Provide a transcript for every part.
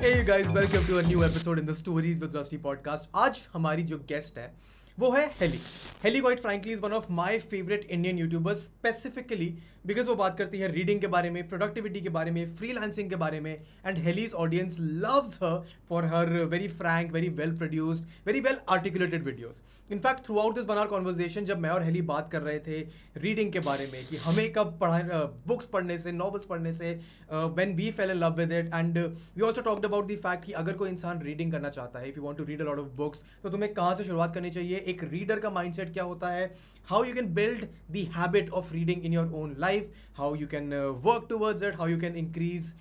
Hey guys, welcome to a new episode in the Stories with Rusty podcast. आज हमारी जो guest है वो है Haley Haley quite frankly is one of my favourite Indian YouTubers specifically because वो बात करती है रीडिंग के बारे में प्रोडक्टिविटी के बारे में फ्रीलांसिंग के बारे में and Haley's audience loves her for her very frank very well produced very well articulated videos in fact throughout this one our conversation जब मैं और हेली बात कर रहे थे रीडिंग के बारे में कि हमें कब पढ़ा बुक्स पढ़ने से नॉवल्स पढ़ने से when we fell in love with it and we also talked about the fact कि अगर कोई इंसान रीडिंग करना चाहता है if you want to read a lot of books तो तुम्हें कहाँ से शुरुआत करनी चाहिए? एक रीडर का माइंडसेट क्या होता है? How you can build the habit of reading in your own life how you can work towards it how you can increase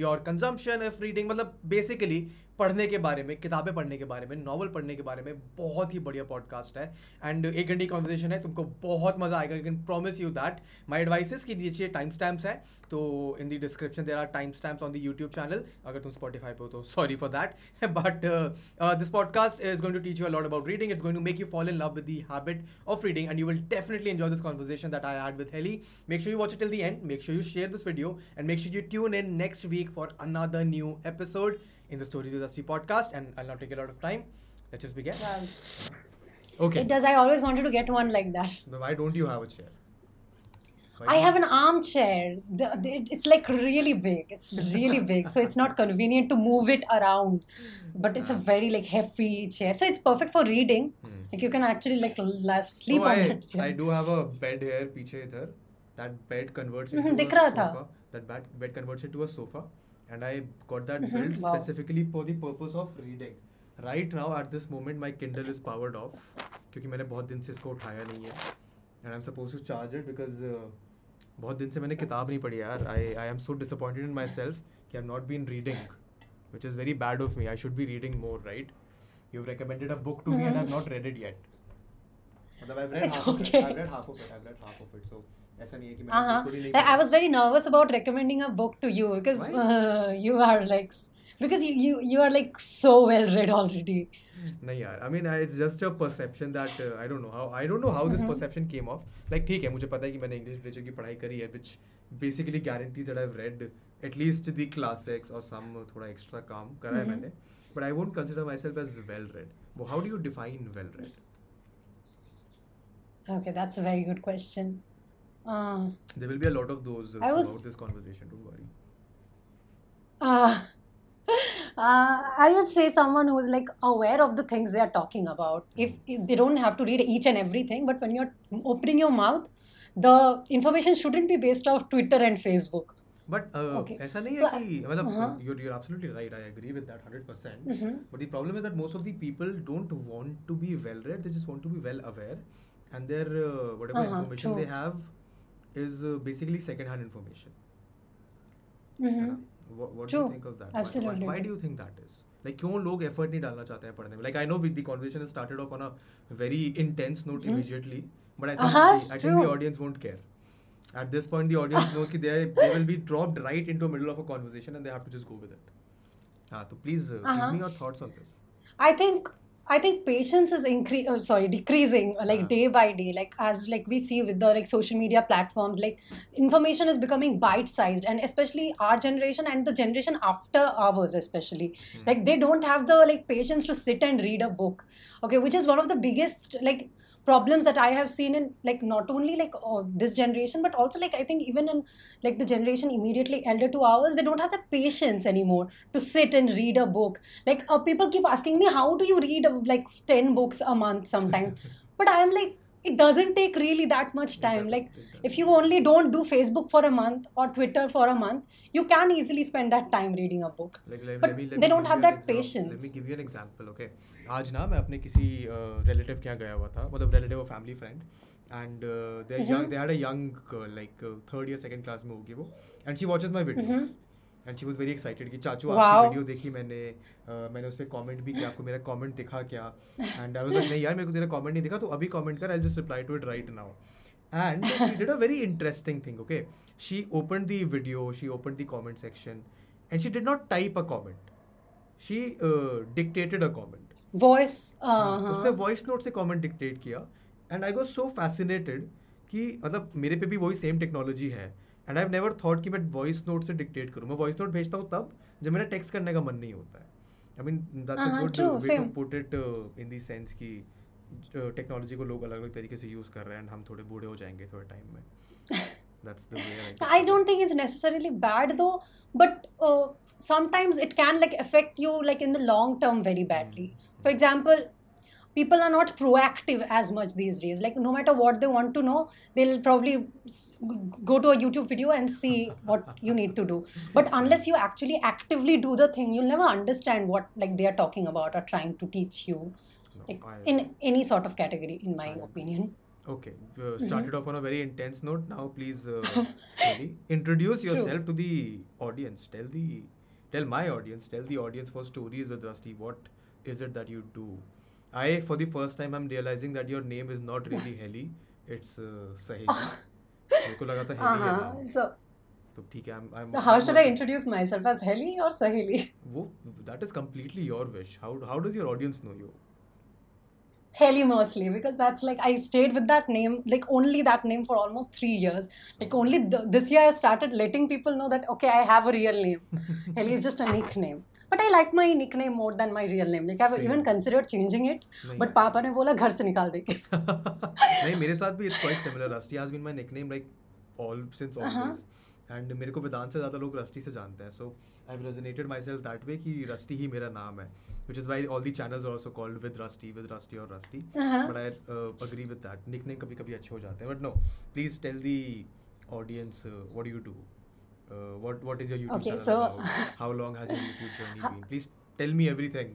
your consumption of reading मतलब बेसिकली पढ़ने के बारे में, किताबें पढ़ने के बारे में नॉवल पढ़ने के बारे में बहुत ही बढ़िया पॉडकास्ट है। एंड एक घंटे की कॉन्वर्जेशन है, तुमको बहुत मज़ा आएगा। Can promise you that my advices की नीचे टाइम स्टैम्प्स है तो in the description there are time stamps on the YouTube channel अगर तुम स्पॉटीफाई पे हो तो। Sorry for that but this podcast is going to teach you a lot about reading it's going to make you fall in love with the habit of reading and you will definitely enjoy this conversation that I had with Haley make sure you watch till the end make sure you share this video and make sure you tune in next week for another new episode. in the Stories with Rusty podcast, and I'll not take a lot of time. Let's just begin. Yes. Okay. It does. I always wanted to get one like that. But why don't you have a chair? Why I have an armchair. The, the, it's like really big. It's really big. So it's not convenient to move it around. But it's a hmm. very like heavy chair. So it's perfect for reading. Hmm. Like you can actually like sleep so on I, that chair. I do have a bed here, behind. That bed converts mm-hmm, into mm-hmm, a sofa. Tha. That bed, bed converts into a sofa. and I got that mm-hmm. built wow. specifically for the purpose of reading. Right now, at this moment, my Kindle is powered off क्योंकि मैंने बहुत दिन से इसको उठाया नहीं है। And I am suppose to charge it because बहुत दिन से मैंने किताब नहीं पढ़ी यार। I I am so disappointed in my self कि I not been reading which is very bad of me I should be reading more right you recommended a book to me and I not read it yet मतलब I read half of it I read half of it so मुझे पता है कि मैंने English literature की पढ़ाई Uh, There will be a lot of those uh, I was- throughout this conversation. Don't worry. Uh, uh, I would say someone who's like aware of the things they are talking about. If, if they don't have to read each and everything, but when you're opening your mouth, the information shouldn't be based off Twitter and Facebook. But uh, Okay. ऐसा नहीं है So, कि मतलब uh-huh. you're you're absolutely right. I agree with that hundred percent. Mhm. But the problem is that most of the people don't want to be well read. They just want to be well aware, and their uh, whatever Uh-huh, information they true. have is uh, basically second-hand information. Mhm. है ना? What, what do True. you think of that? Why- Absolutely Why, why true. do you think that is? Like क्यों लोग effort नहीं डालना चाहते हैं पढ़ने में? Like I know the conversation has started off on a very intense note Mhm. immediately, but I think Uh-huh, the, I think the true. audience won't care. At this point, the audience knows that they they will be dropped right into the middle of a conversation and they have to just go with it. Ah, so please uh, Uh-huh. give me your thoughts on this. I think I think patience is incre- uh, sorry decreasing uh, like Uh-huh. day by day like as like we see with the like social media platforms like information is becoming bite sized and especially our generation and the generation after ours especially Hmm. like they don't have the like patience to sit and read a book okay which is one of the biggest like problems that i have seen in like not only like oh, this generation but also like i think even in like the generation immediately elder to ours they don't have the patience anymore to sit and read a book. Like uh, people keep asking me how do you read uh, like 10 books a month sometimes? But i am like it doesn't take really that much time. like if you only don't do facebook for a month or twitter for a month you can easily spend that time reading a book. Like, But me, they me don't have that example. Let me give you an example, okay? आज ना मैं अपने किसी relative के यहाँ गया हुआ था मतलब रिलेटिव और family friend and they. They had a young girl like third या सेकंड क्लास में होगी वो and she watches my videos and she was very excited कि चाचू आपकी वीडियो देखी मैंने uh, मैंने उस पर कॉमेंट भी किया आपको मेरा कॉमेंट दिखा क्या? एंड आई वाज लाइक नहीं यार मेरे को तेरा कॉमेंट नहीं दिखा तो अभी कॉमेंट कर I just reply to it right now and she did a very interesting thing okay? She opened the video she opened the comment section and she did not type a comment. She uh, dictated a voice हाँ, उसने uh voice note से comment dictate किया and I got so fascinated कि मतलब मेरे पे भी वही सेम टेक्नोलॉजी है एंड आई नेवर थॉट कि मैं वॉइस नोट से डिक्टेट करूँ। मैं वॉइस नोट भेजता हूँ तब जब मेरा टेक्स्ट करने का मन नहीं होता है। I mean that's a Uh-huh, good way to put it in the sense कि टेक्नोलॉजी को लोग अलग अलग तरीके से यूज़ कर रहे हैं एंड हम थोड़े बूढ़े हो जाएँगे थोड़े टाइम में। That's the way I don't think it's necessarily bad though, but uh, sometimes it can like affect you like in the long term very badly. For example, people are not proactive as much these days. Like no matter what they want to know, they'll probably go to a YouTube video and see what you need to do. But unless you actually actively do the thing, you'll never understand what like they are talking about or trying to teach you. Like I- in any sort of category, in my opinion. Okay, uh, Mm-hmm. started off on a very intense note. Now, please, uh, introduce True. yourself to the audience. Tell the, tell my audience, tell the audience for stories with Rusty. What is it that you do? I, for the first time, I'm realizing that your name is not really Heli, it's uh, Sahej. मेरे को लगा था heli है नाम सो तो ठीक है I am how should I introduce my self as Haley और सहेली वो that is completely your wish how how does your audience know you Heli mostly because that's like I stayed with that name, like only that name for almost three years. Like only th- this year I started letting people know that okay, I have a real name. Heli is just a nickname. But I like my nickname more than my real name. Like I've Same. even considered changing it, नहीं but पापा ने बोला घर से निकाल देंगे. नहीं मेरे साथ भी it's quite similar rusty has been my nickname like all since Uh-huh. And मेरे को वेदांत से ज़्यादा लोग रस्टी से जानते हैं so I have resonated my self that way कि रस्टी ही मेरा नाम है which is why all the channels also called with Rusty with Rusty और Rusty. But I agree with that nickname कभी कभी अच्छे हो जाते हैं but no please tell the audience what do you do what what is your YouTube Okay, channel so- about? How long has your YouTube journey been? Please tell me everything.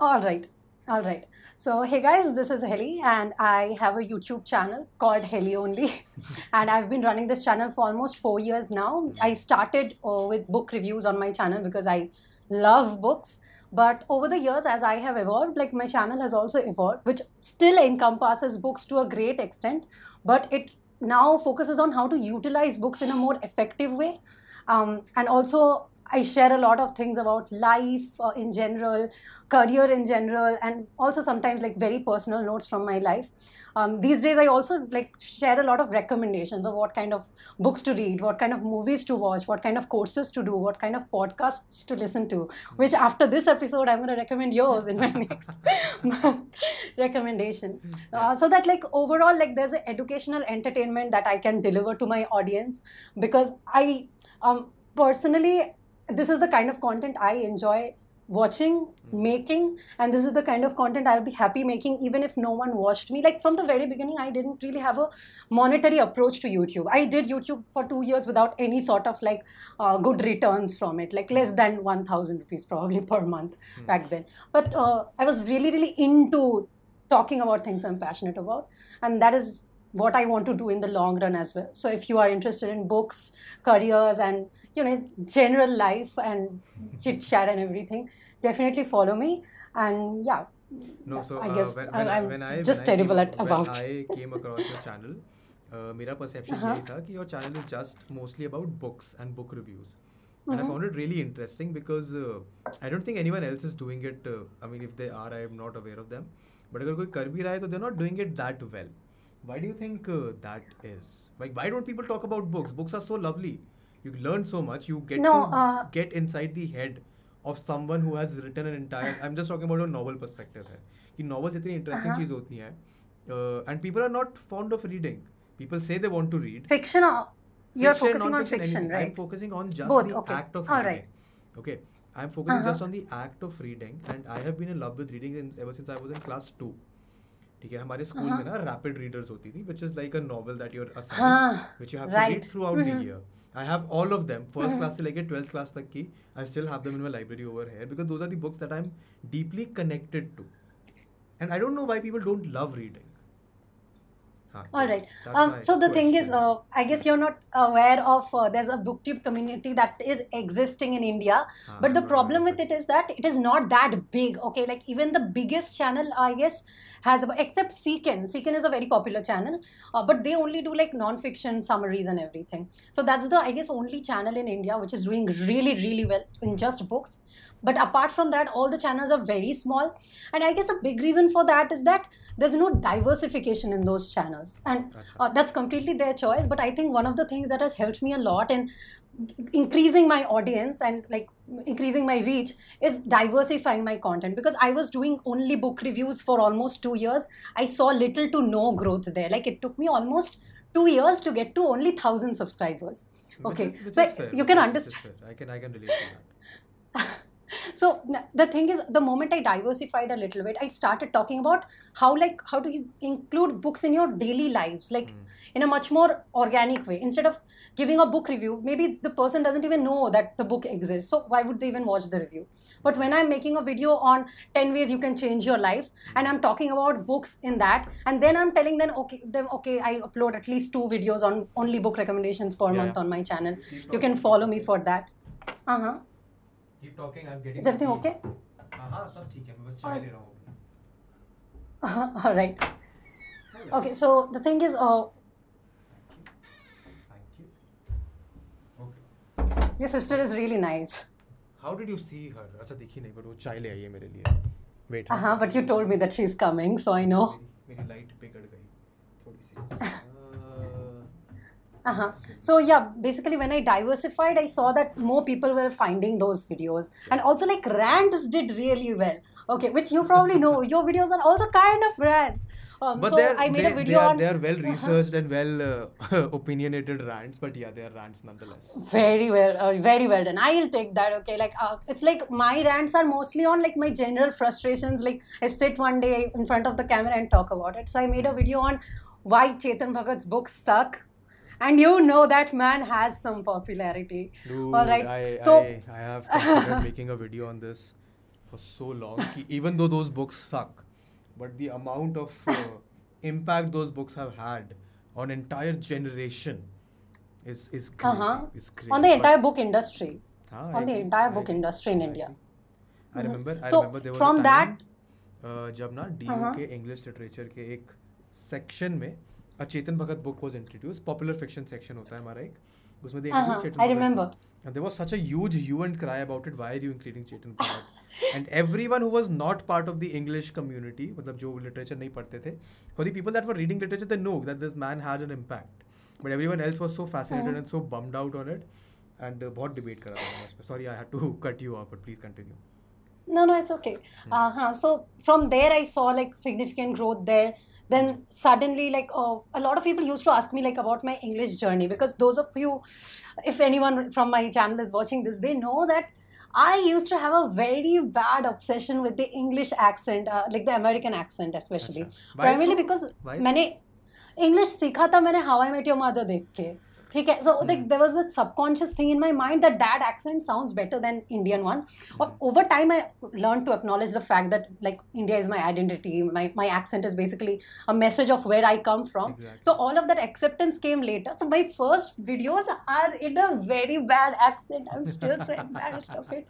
All right. All right. So, hey guys, this is Heli, and I have a YouTube channel called Heli Only. and I've been running this channel for almost four years now. I started uh, with book reviews on my channel because I love books. But over the years, as I have evolved, like my channel has also evolved, which still encompasses books to a great extent, but it now focuses on how to utilize books in a more effective way. Um, and also, I share a lot of things about life uh, in general, career in general, and also sometimes like very personal notes from my life. Um, these days, I also like share a lot of recommendations of what kind of books to read, what kind of movies to watch, what kind of courses to do, what kind of podcasts to listen to. Which after this episode, I'm going to recommend yours in my next recommendation. Uh, so that like overall, like there's an educational entertainment that I can deliver to my audience because I um, personally this is the kind of content I enjoy watching, making, and this is the kind of content I'll be happy making even if no one watched me. Like from the very beginning, I didn't really have a monetary approach to YouTube. I did YouTube for two years without any sort of like uh, good returns from it, like less than 1000 rupees probably per month back then. But uh, I was really, really into talking about things I'm passionate about, and that is what I want to do in the long run as well. So if you are interested in books, careers, and you know general life and chit chat and everything, definitely follow me. And yeah, No, so I uh, guess when, I- when, I, I'm when I just when I terrible came, at when about. I came across your channel, uh, मेरा perception Uh-huh. यही था कि your channel is just mostly about books and book reviews. And I Mhm. found it really interesting because uh, I don't think anyone else is doing it. Uh, I mean, if they are, I am not aware of them. But अगर कोई कर भी रहा है तो they're not doing it that well. Why do you think uh, that is? Like, why don't people talk about books? Books are so lovely. You learn so much. You get No, to uh, get inside the head of someone who has written an entire. I'm just talking about a novel perspective है कि novels इतनी interesting Uh-huh. चीज होती है uh, and people are not fond of reading. People say they want to read. fiction. uh, You're Fiction, focusing on non-fiction, fiction, anything. I'm right? focusing on just Both, the okay. act of All reading. right. Okay. I'm focusing just Uh-huh. on the act of reading and I have been in love with reading in, ever since I was in class 2. ठीक है हमारे school में ना rapid readers होती थी which is like a novel that you're assigned हाँ, which you have to read right. throughout the Mhm. year. I have all of them first class से लेके 12th class तक की I still have them in my library over here because those are the books that I'm deeply connected to. And I don't know why people don't love reading. हाँ, All तो Um, so the thing is, uh, I guess you're not aware of uh, there's a booktube community that is existing in India. हाँ, But the problem with it is that it is not that big. Okay, like even the biggest channel, I guess, has about, except Seekin. Seekin is a very popular channel, uh, but they only do like non-fiction summaries and everything. So that's the I guess only channel in India which is doing really really well in just books. But apart from that all the channels are very small. And i guess a big reason for that is that there's no diversification in those channels. And uh, that's completely their choice. But i think one of the things that has helped me a lot in increasing my audience and like increasing my reach is diversifying my content. Because i was doing only book reviews for almost 2 years. I saw little to no growth there. Like it took me almost 2 years to get to only 1000 subscribers. Okay. which is, which so you can understand. I can I can relate to that. so the thing is the moment i diversified a little bit i started talking about how like how do you include books in your daily lives like in a much more organic way. Instead of giving a book review maybe the person doesn't even know that the book exists so why would they even watch the review? But when i'm making a video on 10 ways you can change your life and i'm talking about books in that and then i'm telling them okay them okay i upload at least two videos on only book recommendations per Yeah. month on my channel. You can follow me for that. Uh-huh Keep talking. I'm getting. is everything okay हाँ हाँ सब ठीक है मैं बस चाय ले रहा हूँ all right okay so the thing is uh, Thank you. Okay. your sister is really nice How did you see her? अच्छा देखी नहीं but वो चाय ले आई है मेरे लिए. Wait. uh-huh but you told me that she's coming so i know मेरी मेरी लाइट बिगड़ गई थोड़ी सी. Uh, uh-huh. So yeah basically when i diversified i saw that more people were finding those videos. And also like rants did really well. Okay which you probably know. Your videos are also kind of rants. Um, but so i made they, a video they are, on they are well researched and well uh, opinionated rants, but yeah, they are rants nonetheless. very well uh, very well done. I'll take that okay? Like uh, it's like my rants are mostly on like my general frustrations. Like i sit one day in front of the camera and talk about it. So i made a video on why chetan bhagat's books suck and you know that man has some popularity Dude, all right I, so I, I have considered making a video on this for so long. ki even though those books suck, but the amount of uh, impact those books have had on entire generation is is crazy. uh-huh. Is crazy. on the But- entire book industry हाँ, on I the agree, entire I book agree, industry in I India. agree. I remember. I So, remember there was from a that- time uh, जब ना D Uh-huh. के English literature के एक section में a a Chetan Bhagat book was introduce popular fiction section होता है हमारा एक उसमें देखा I remember and there was such a huge hue and cry about it why are you including Chetan Bhagat and everyone who was not part of the English community मतलब जो literature नहीं पढ़ते थे for the people that were reading literature they know that this man has an impact but everyone else was so fascinated and so bummed out on it and बहुत debate करा था sorry I had to cut you off but please continue No, no, it's okay. Mm-hmm. Uh-huh. So from there, I saw like significant growth there. Then suddenly, like uh, a lot of people used to ask me like about my English journey because those of you, if anyone from my channel is watching this, they know that I used to have a very bad obsession with the English accent, uh, like the American accent especially. अच्छा. Why Primarily so? because Why so? मैंने English सीखा था मैंने How I Met Your Mother देख के ठीक है so like there was this subconscious thing in my mind that that accent sounds better than Indian one or over time I learned to acknowledge the fact that like India is my identity my, my accent is basically a message of where I come from Exactly. so all of that acceptance came later so my first videos are in a very bad accent I'm still so embarrassed of it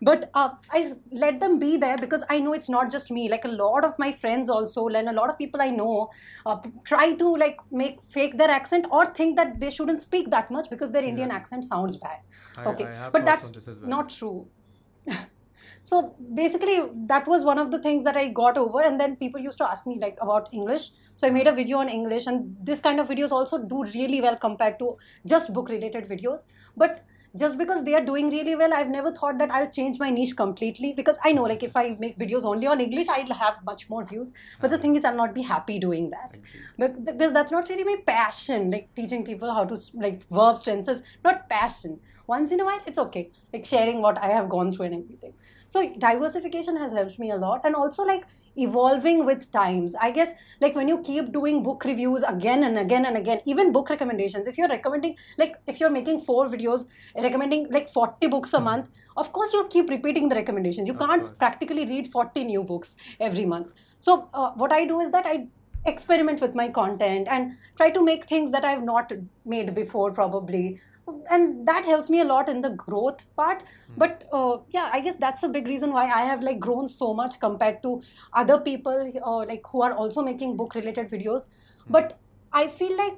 but uh, I s- let them be there because I know it's not just me like a lot of my friends also and a lot of people I know uh, p- try to like make fake their accent or think that they shouldn't speak that much because their Indian Exactly. accent sounds bad. I- okay. I but that's on this as well. not true. So basically that was one of the things that i got over and then people used to ask me like about english. So i made a hmm. video on english and this kind of videos also do really well compared to just book related videos. But just because they are doing really well i've never thought that i'll change my niche completely because i know like if i make videos only on english i'll have much more views. But the thing is i'll not be happy doing that. Because that's not really my passion like teaching people how to like verbs tenses not passion. Once in a while it's okay like sharing what i have gone through and everything. So diversification has helped me a lot. And also like evolving with times i guess like when you keep doing book reviews again and again and again even book recommendations if you're recommending like if you're making four videos recommending like 40 books a month of course you'll keep repeating the recommendations you Of can't course. practically read 40 new books every month so uh, what i do is that i experiment with my content and try to make things that I've not made before, probably and that helps me a lot in the growth part mm. but uh, yeah i guess that's a big reason why i have like grown so much compared to other people uh, like who are also making book related videos mm. but i feel like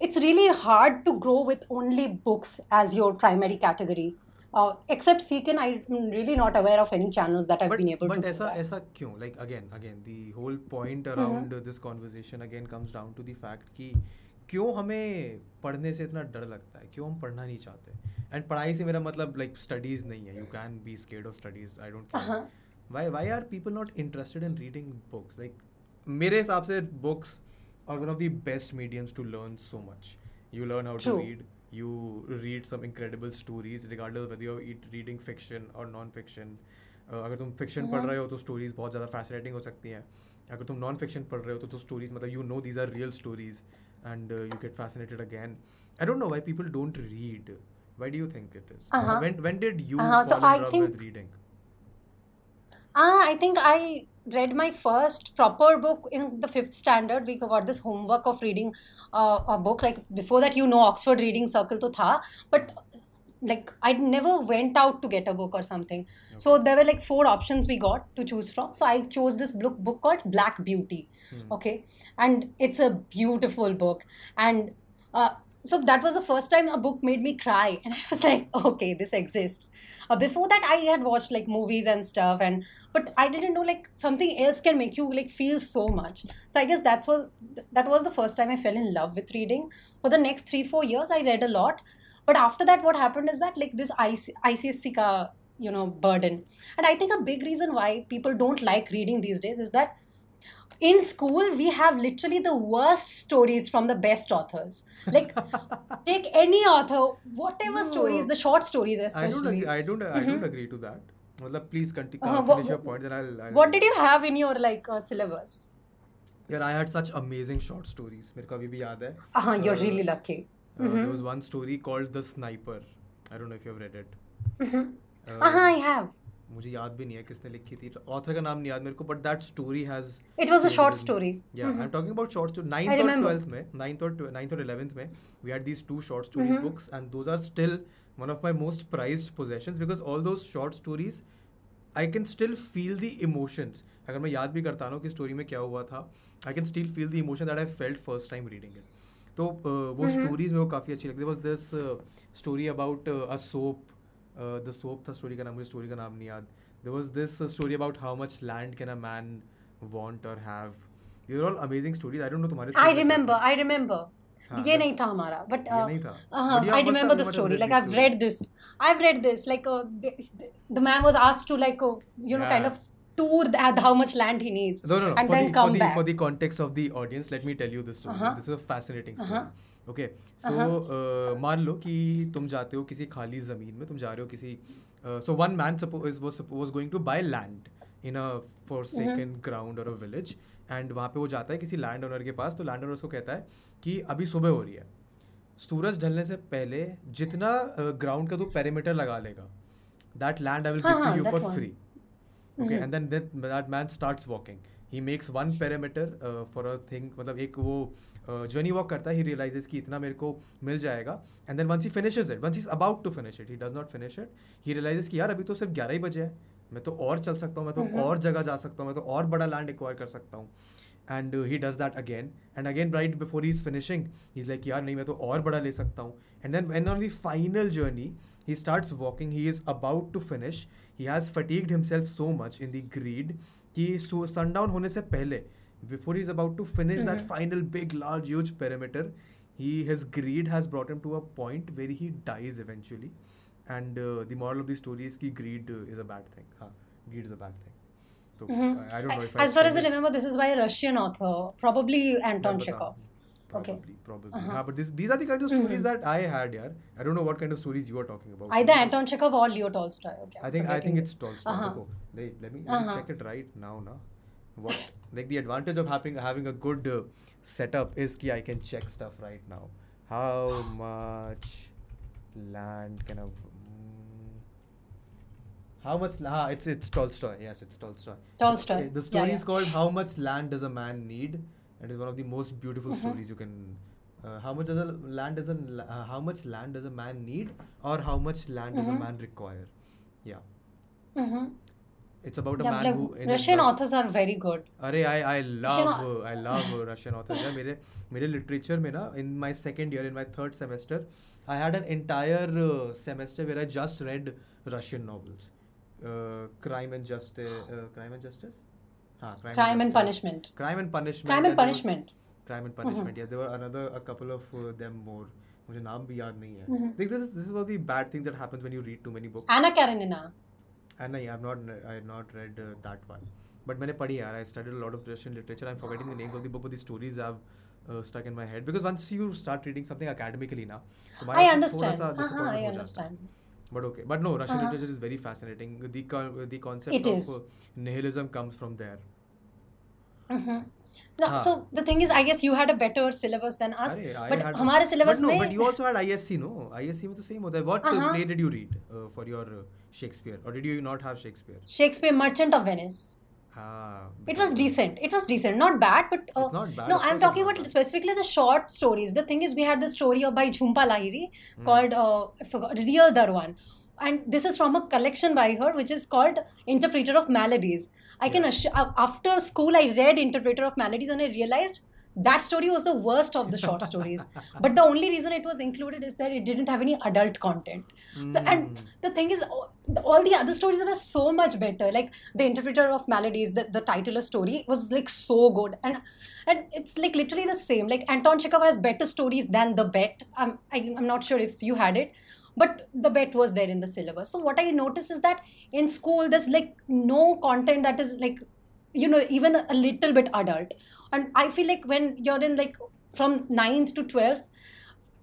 it's really hard to grow with only books as your primary category uh, except Seekin, I'm really not aware of any channels that I've but, been able but to. But aisa, aisa kyun? Like again, again, the whole point mm-hmm. around mm-hmm. this conversation again comes down to the fact that क्यों हमें पढ़ने से इतना डर लगता है? क्यों हम पढ़ना नहीं चाहते? एंड पढ़ाई से मेरा मतलब लाइक like, स्टडीज़ नहीं है। You can be scared of studies I don't why why are people not interested in reading books like मेरे हिसाब से books are one of the best mediums to learn so much you learn how to read you read some incredible stories regard reading fiction और non fiction अगर तुम fiction पढ़ uh-huh. रहे हो तो स्टोरीज बहुत ज़्यादा फैसिनेटिंग हो सकती हैं। अगर तुम नॉन फिक्शन पढ़ रहे हो तो, तो स्टोरीज मतलब you know these are real stories and uh, you get fascinated again. I don't know why people don't read. Why do you think it is? Uh-huh. When when did you uh-huh. fall so in I love think, with reading? Uh, I think I read my first proper book in the fifth standard. We got this homework of reading uh, a book. Like before that, you know, Oxford Reading Circle to tha, but like I'd never went out to get a book or something. So there were like four options we got to choose from. So I chose this book book called Black Beauty. Okay, and it's a beautiful book and. Uh, so that was the first time a book made me cry and i was like okay this exists uh, before that i had watched like movies and stuff and but i didn't know like something else can make you like feel so much so i guess that's what that was the first time i fell in love with reading for the next 3 4 years i read a lot but after that, what happened is that like this IC, ICSE ka, you know burden, and I think a big reason why people don't like reading these days is that in school we have literally the worst stories from the best authors. Like take any author whatever no, stories the short stories especially i don't agree, i don't, mm-hmm. I don't mm-hmm. agree to that. Well, please continue uh-huh, uh, your point then I'll, I'll, what did you have in your like uh, syllabus? Yeah i had such amazing short stories. Mere ko abhi bhi uh-huh, you're uh, really lucky. uh, mm-hmm. there was one story called The Sniper. I don't know if you have read it. Mm-hmm. Uh, uh-huh, I have. मुझे याद भी नहीं है किसने लिखी थी author का नाम नहीं याद मेरे को but that story has it was a short story या I am talking about short story 9th और 12th में 9th और 9th और 11th में we had these two short story books and those are still one of my most prized possessions because all those short stories I can still feel the emotions अगर मैं याद भी करता ना कि स्टोरी में क्या हुआ था I can still feel the emotion that I felt first time reading it तो वो स्टोरीज में वो काफ़ी अच्छी लगती है। बस this story about a soap the soap था स्टोरी का नाम मुझे स्टोरी का नाम नहीं याद। There was this story about how much land can a man want और have there all amazing stories I don't know तुम्हारे आई रिमेंबर आई रिमेंबर ये नहीं था हमारा but I remember the story like I have read this I have read this like the man was asked to like you know kind of uh, uh, tour the, how much land he needs No, no, no. and for, then the, come for, the, back for the context of the audience, let me tell you this story. Uh-huh. This is a fascinating story. Uh-huh. Okay. So, uh, मान लो कि तुम जाते हो किसी खाली ज़मीन में तुम जा रहे हो किसी so one man suppose was was going to buy land in a forsaken ground or a village and वहाँ पे वो जाता है किसी लैंड ओनर के पास तो लैंड ओनर उसको कहता है कि अभी सुबह हो रही है सूरज ढलने से पहले जितना ग्राउंड का तू पेरीमीटर लगा लेगा दैट लैंड आई विल हाँ, गिव हाँ, to you for free okay and then that, that man starts walking. He makes one perimeter uh, for a thing मतलब एक वो जर्नी वॉक करता है ही रियलाइजेस कि इतना मेरे को मिल जाएगा and then once he finishes it once he about to finish it he does not finish it he realises कि यार अभी तो सिर्फ़ ग्यारह ही बजे है मैं तो और चल सकता हूँ मैं तो और जगह जा सकता हूँ मैं तो और बड़ा लैंड एक्वायर कर सकता हूँ and he does that again and again right before he is finishing he is like यार नहीं मैं तो और बड़ा ले सकता हूँ and then and on the final journey he starts walking he is about to finish he has fatigued himself so much in the greed कि सु- sundown होने से पहले before he's about to finish that final big large huge perimeter he his greed has brought him to a point where he dies eventually and uh, the moral of the story is कि greed uh, is a bad thing हाँ greed is a bad thing so I, I don't know if I as far as I explained it. remember, this is by a Russian author, probably Anton मैं Chekhov. probably okay. probably uh-huh. yeah, but this, these are the kind of stories mm-hmm. that i had yeah i don't know what kind of stories you are talking about either anton chekhov or leo tolstoy okay i think i think it. it's tolstoy uh-huh. okay. Oh, let, let, me, me uh-huh. check it right now now what like the advantage of having having a good uh, setup is ki i can check stuff right now how much land can i mm, how much? Ah, it's it's Tolstoy. Yes, it's Tolstoy. Tolstoy. The story yeah, yeah. is called "How Much Land Does a Man Need?" and it's one of the most beautiful Mm-hmm. stories you can. Uh, how much does a land does a la- uh, how much land does a man need, or how much land does a Mhm. man require? Yeah, Mhm. it's about a Yeah, man like, who. in Russian his- authors are very good. अरे I I love au- uh, I love uh, Russian authors. यार मेरे मेरे literature में ना in my second year in my third semester I had an entire uh, semester where I just read Russian novels. Uh, crime and Justice. Uh, crime and Justice? crime and punishment crime and punishment crime and punishment crime and punishment yeah there were another a couple of uh, them more मुझे नाम भी याद नहीं है like this this is one of the bad things that happens when you read too many books Anna Karenina Anna I have not I have not read that one but मैंने पढ़ी यार I studied a lot of Russian literature I am forgetting the names of the book but the stories have Uh, stuck in my head because once you start reading something academically now, I understand. थोड़ा सा disappointment हो जाता है. but okay. But no russian uh-huh. literature is very fascinating. The con- the concept it of uh, nihilism comes from there. Mm-hmm. No, ah. so the thing is i guess you had a better syllabus than us. But syllabus but no but you also had isc no? Isc mein to same hota what uh, uh-huh. play did you read uh, for your uh, shakespeare? Or did you not have shakespeare? Shakespeare merchant of venice. Ah, It was decent. It was decent. Not bad, but uh, not bad, no, I'm talking about bad. specifically the short stories. The thing is, we had the story of by Jhumpa Lahiri Hmm. called uh, I forgot, Real Durwan. And this is from a collection by her, which is called Interpreter of Maladies. I can Yeah. assure, uh, after school, I read Interpreter of Maladies and I realized that story was the worst of the short stories. But the only reason it was included is that it didn't have any adult content. So, and Mm. the thing is, all all the other stories were so much better. Like the Interpreter of Maladies, the, the title of story was like so good, and and it's like literally the same. Like Anton Chekhov has better stories than The Bet. I'm I, I'm not sure if you had it, but The Bet was there in the syllabus. So what I notice is that in school there's like no content that is like you know even a little bit adult, and I feel like when you're in like from 9th to 12th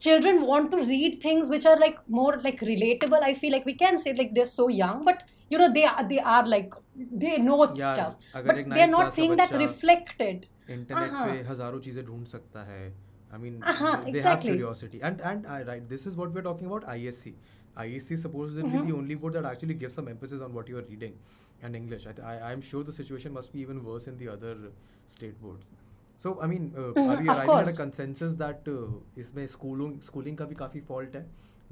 children want to read things which are like more like relatable i feel like we can say like they're so young but you know they are they are like they know Yeah, stuff अगर but एक they're ninth not class का seeing that बच्चा reflected internet Uh-huh. पे हजारों चीजें ढूंढ सकता है I mean Uh-huh, they have exactly. curiosity and and I right this is what we're talking about ISC ISC is supposedly the only board that actually gives some emphasis on what you are reading and English I, I I'm sure the situation must be even worse in the other state boards so I mean uh, Mhm, are we of arriving at a course. consensus that uh, इसमें schooling schooling का भी काफी fault है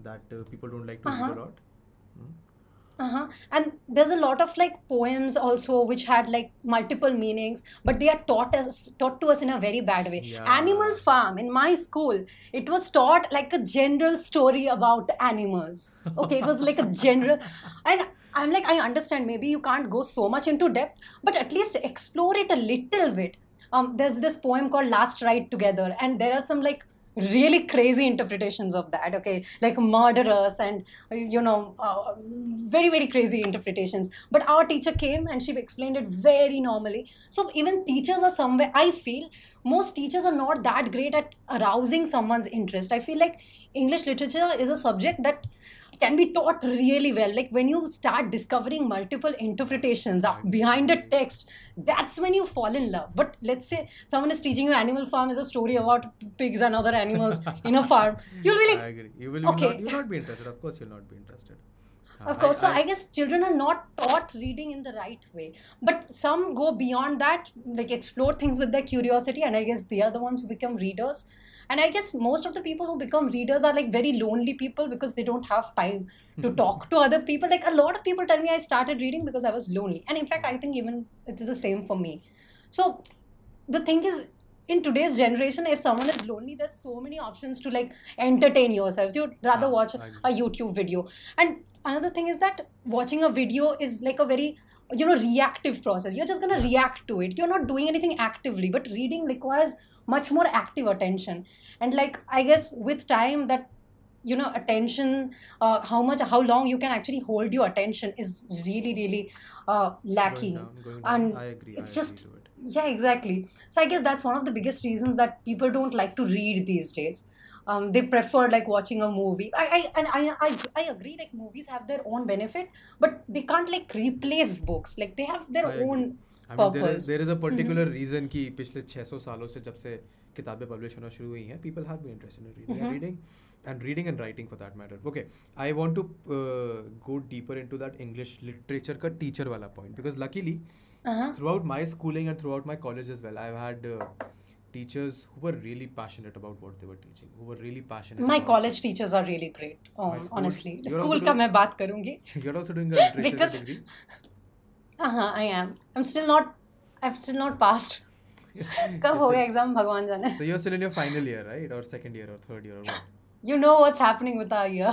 that uh, people don't like to read Uh-huh. a lot Hmm? Uh-huh. and there's a lot of like poems also which had like multiple meanings but they are taught us taught to us in a very bad way Yeah. animal farm in my school it was taught like a general story about animals okay it was like a general and i'm like i understand maybe you can't go so much into depth but at least explore it a little bit um, there's this poem called last ride together and there are some like really crazy interpretations of that okay? Like murderous and you know uh, very very crazy interpretations. But our teacher came and she explained it very normally. So even teachers are somewhere i feel most teachers are not that great at arousing someone's interest. I feel like english literature is a subject that can be taught really well. Like when you start discovering multiple interpretations behind a text that's when you fall in love. But let's say someone is teaching you animal farm is a story about pigs and other animals in a farm. You'll be like I agree. You will, okay. not, you'll not be interested. Of course you'll not be interested. Of course. So I, guess children are not taught reading in the right way. But some go beyond that like explore things with their curiosity and i guess they are the ones who become readers and i guess most of the people who become readers are like very lonely people because they don't have time to talk to other people. Like a lot of people tell me i started reading because i was lonely. And in fact i think even it's the same for me. So the thing is in today's generation if someone is lonely there's so many options to like entertain yourselves. You'd rather Ah, watch a youtube video. And another thing is that watching a video is like a very you know reactive process. You're just going to Yes. react to it. You're not doing anything actively but reading requires much more active attention. And like i guess with time that you know attention uh, how much how long you can actually hold your attention is really really uh, lacking. Going down, going down. and I agree. it's I just- agree it. yeah exactly. So i guess that's one of the biggest reasons that people don't like to read these days. Um, they prefer like watching a movie. I, I and I, I i agree like movies have their own benefit but they can't like replace books. Like they have their I own I there is a particular reason कि पिछले 600 सालों से जब से किताबें publish होना शुरू हुई हैं people have been interested in reading and reading and reading and writing for that matter okay I want to go deeper into that English literature का टीचर वाला point because luckily throughout my schooling and throughout my college as well I had teachers who were really passionate about what they were teaching who were really passionate my college teachers are really great oh, school, honestly school ka main baat karungi you're also doing a literature degree uh-huh, i am. I'm still not i've still not passed. कब हो गया exam भगवान जाने? तो you are still in your final year right और second year और third year you know what's happening with our year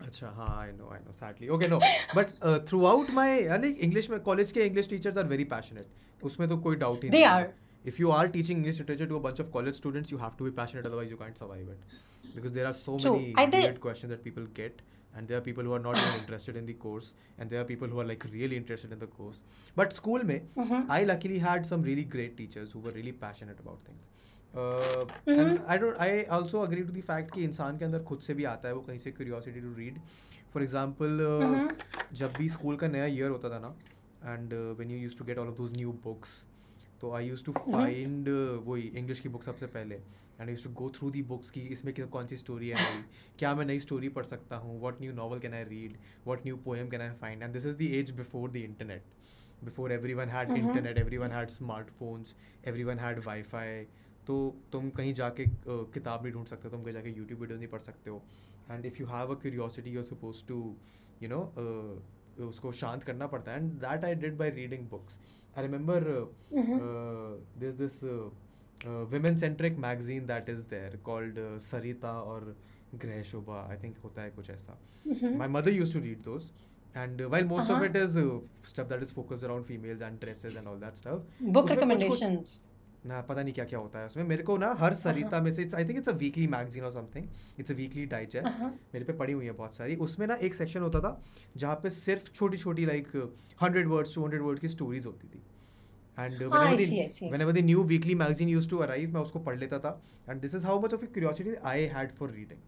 अच्छा हाँ I know I know sadly okay no but throughout my यानी इंग्लिश में college के English teachers are very passionate उसमें तो कोई डाउट ही नहीं they are if you are teaching English literature to a bunch of college students you have to be passionate otherwise you can't survive it because there are so many weird questions that people get and there are people who are not even interested in the course, and there are people who are like really interested in the course. But school mein, Mm-hmm. I luckily had some really great teachers who were really passionate about things. Uh, Mm-hmm. and I don't. I also agree to the fact कि इंसान के अंदर खुद से भी आता है वो कहीं से curiosity to read. For example, uh, Mm-hmm. जब भी स्कूल का नया ईयर होता था ना and when you used to get all of those new books तो I use to Mm-hmm. Find वही इंग्लिश की बुक सबसे पहले and use to go through the books की इसमें कि- कौन सी स्टोरी है क्या मैं नई स्टोरी पढ़ सकता हूँ? What new novel can I read what new poem can I find and this is the age before the internet before everyone had. Internet everyone had smartphones everyone had wifi तो तुम कहीं जाके किताब नहीं ढूंढ सकते हो तुम कहीं जाके यूट्यूब वीडियो नहीं पढ़ सकते हो। And if you have a curiosity you suppose to you know उसको शांत करना पड़ता है। And that I did by reading books I remember this this women centric magazine that is there called uh, Sarita or Greh Shobha I think होता है कुछ ऐसा my mother used to read those and uh, while most Uh-huh. of it is uh, stuff that is focused around females and dresses and all that stuff Book recommendations. ना पता नहीं क्या क्या होता है उसमें मेरे को ना हर सरिता में से I think it's a weekly magazine और something it's a weekly digest Uh-huh. मेरे पे पड़ी हुई है बहुत सारी उसमें ना एक सेक्शन होता था जहाँ पे सिर्फ़ छोटी छोटी like hundred words two hundred word की स्टोरीज होती थी and whenever the new weekly magazine used to arrive मैं उसको पढ़ लेता था and this is how much of a curiosity I had for reading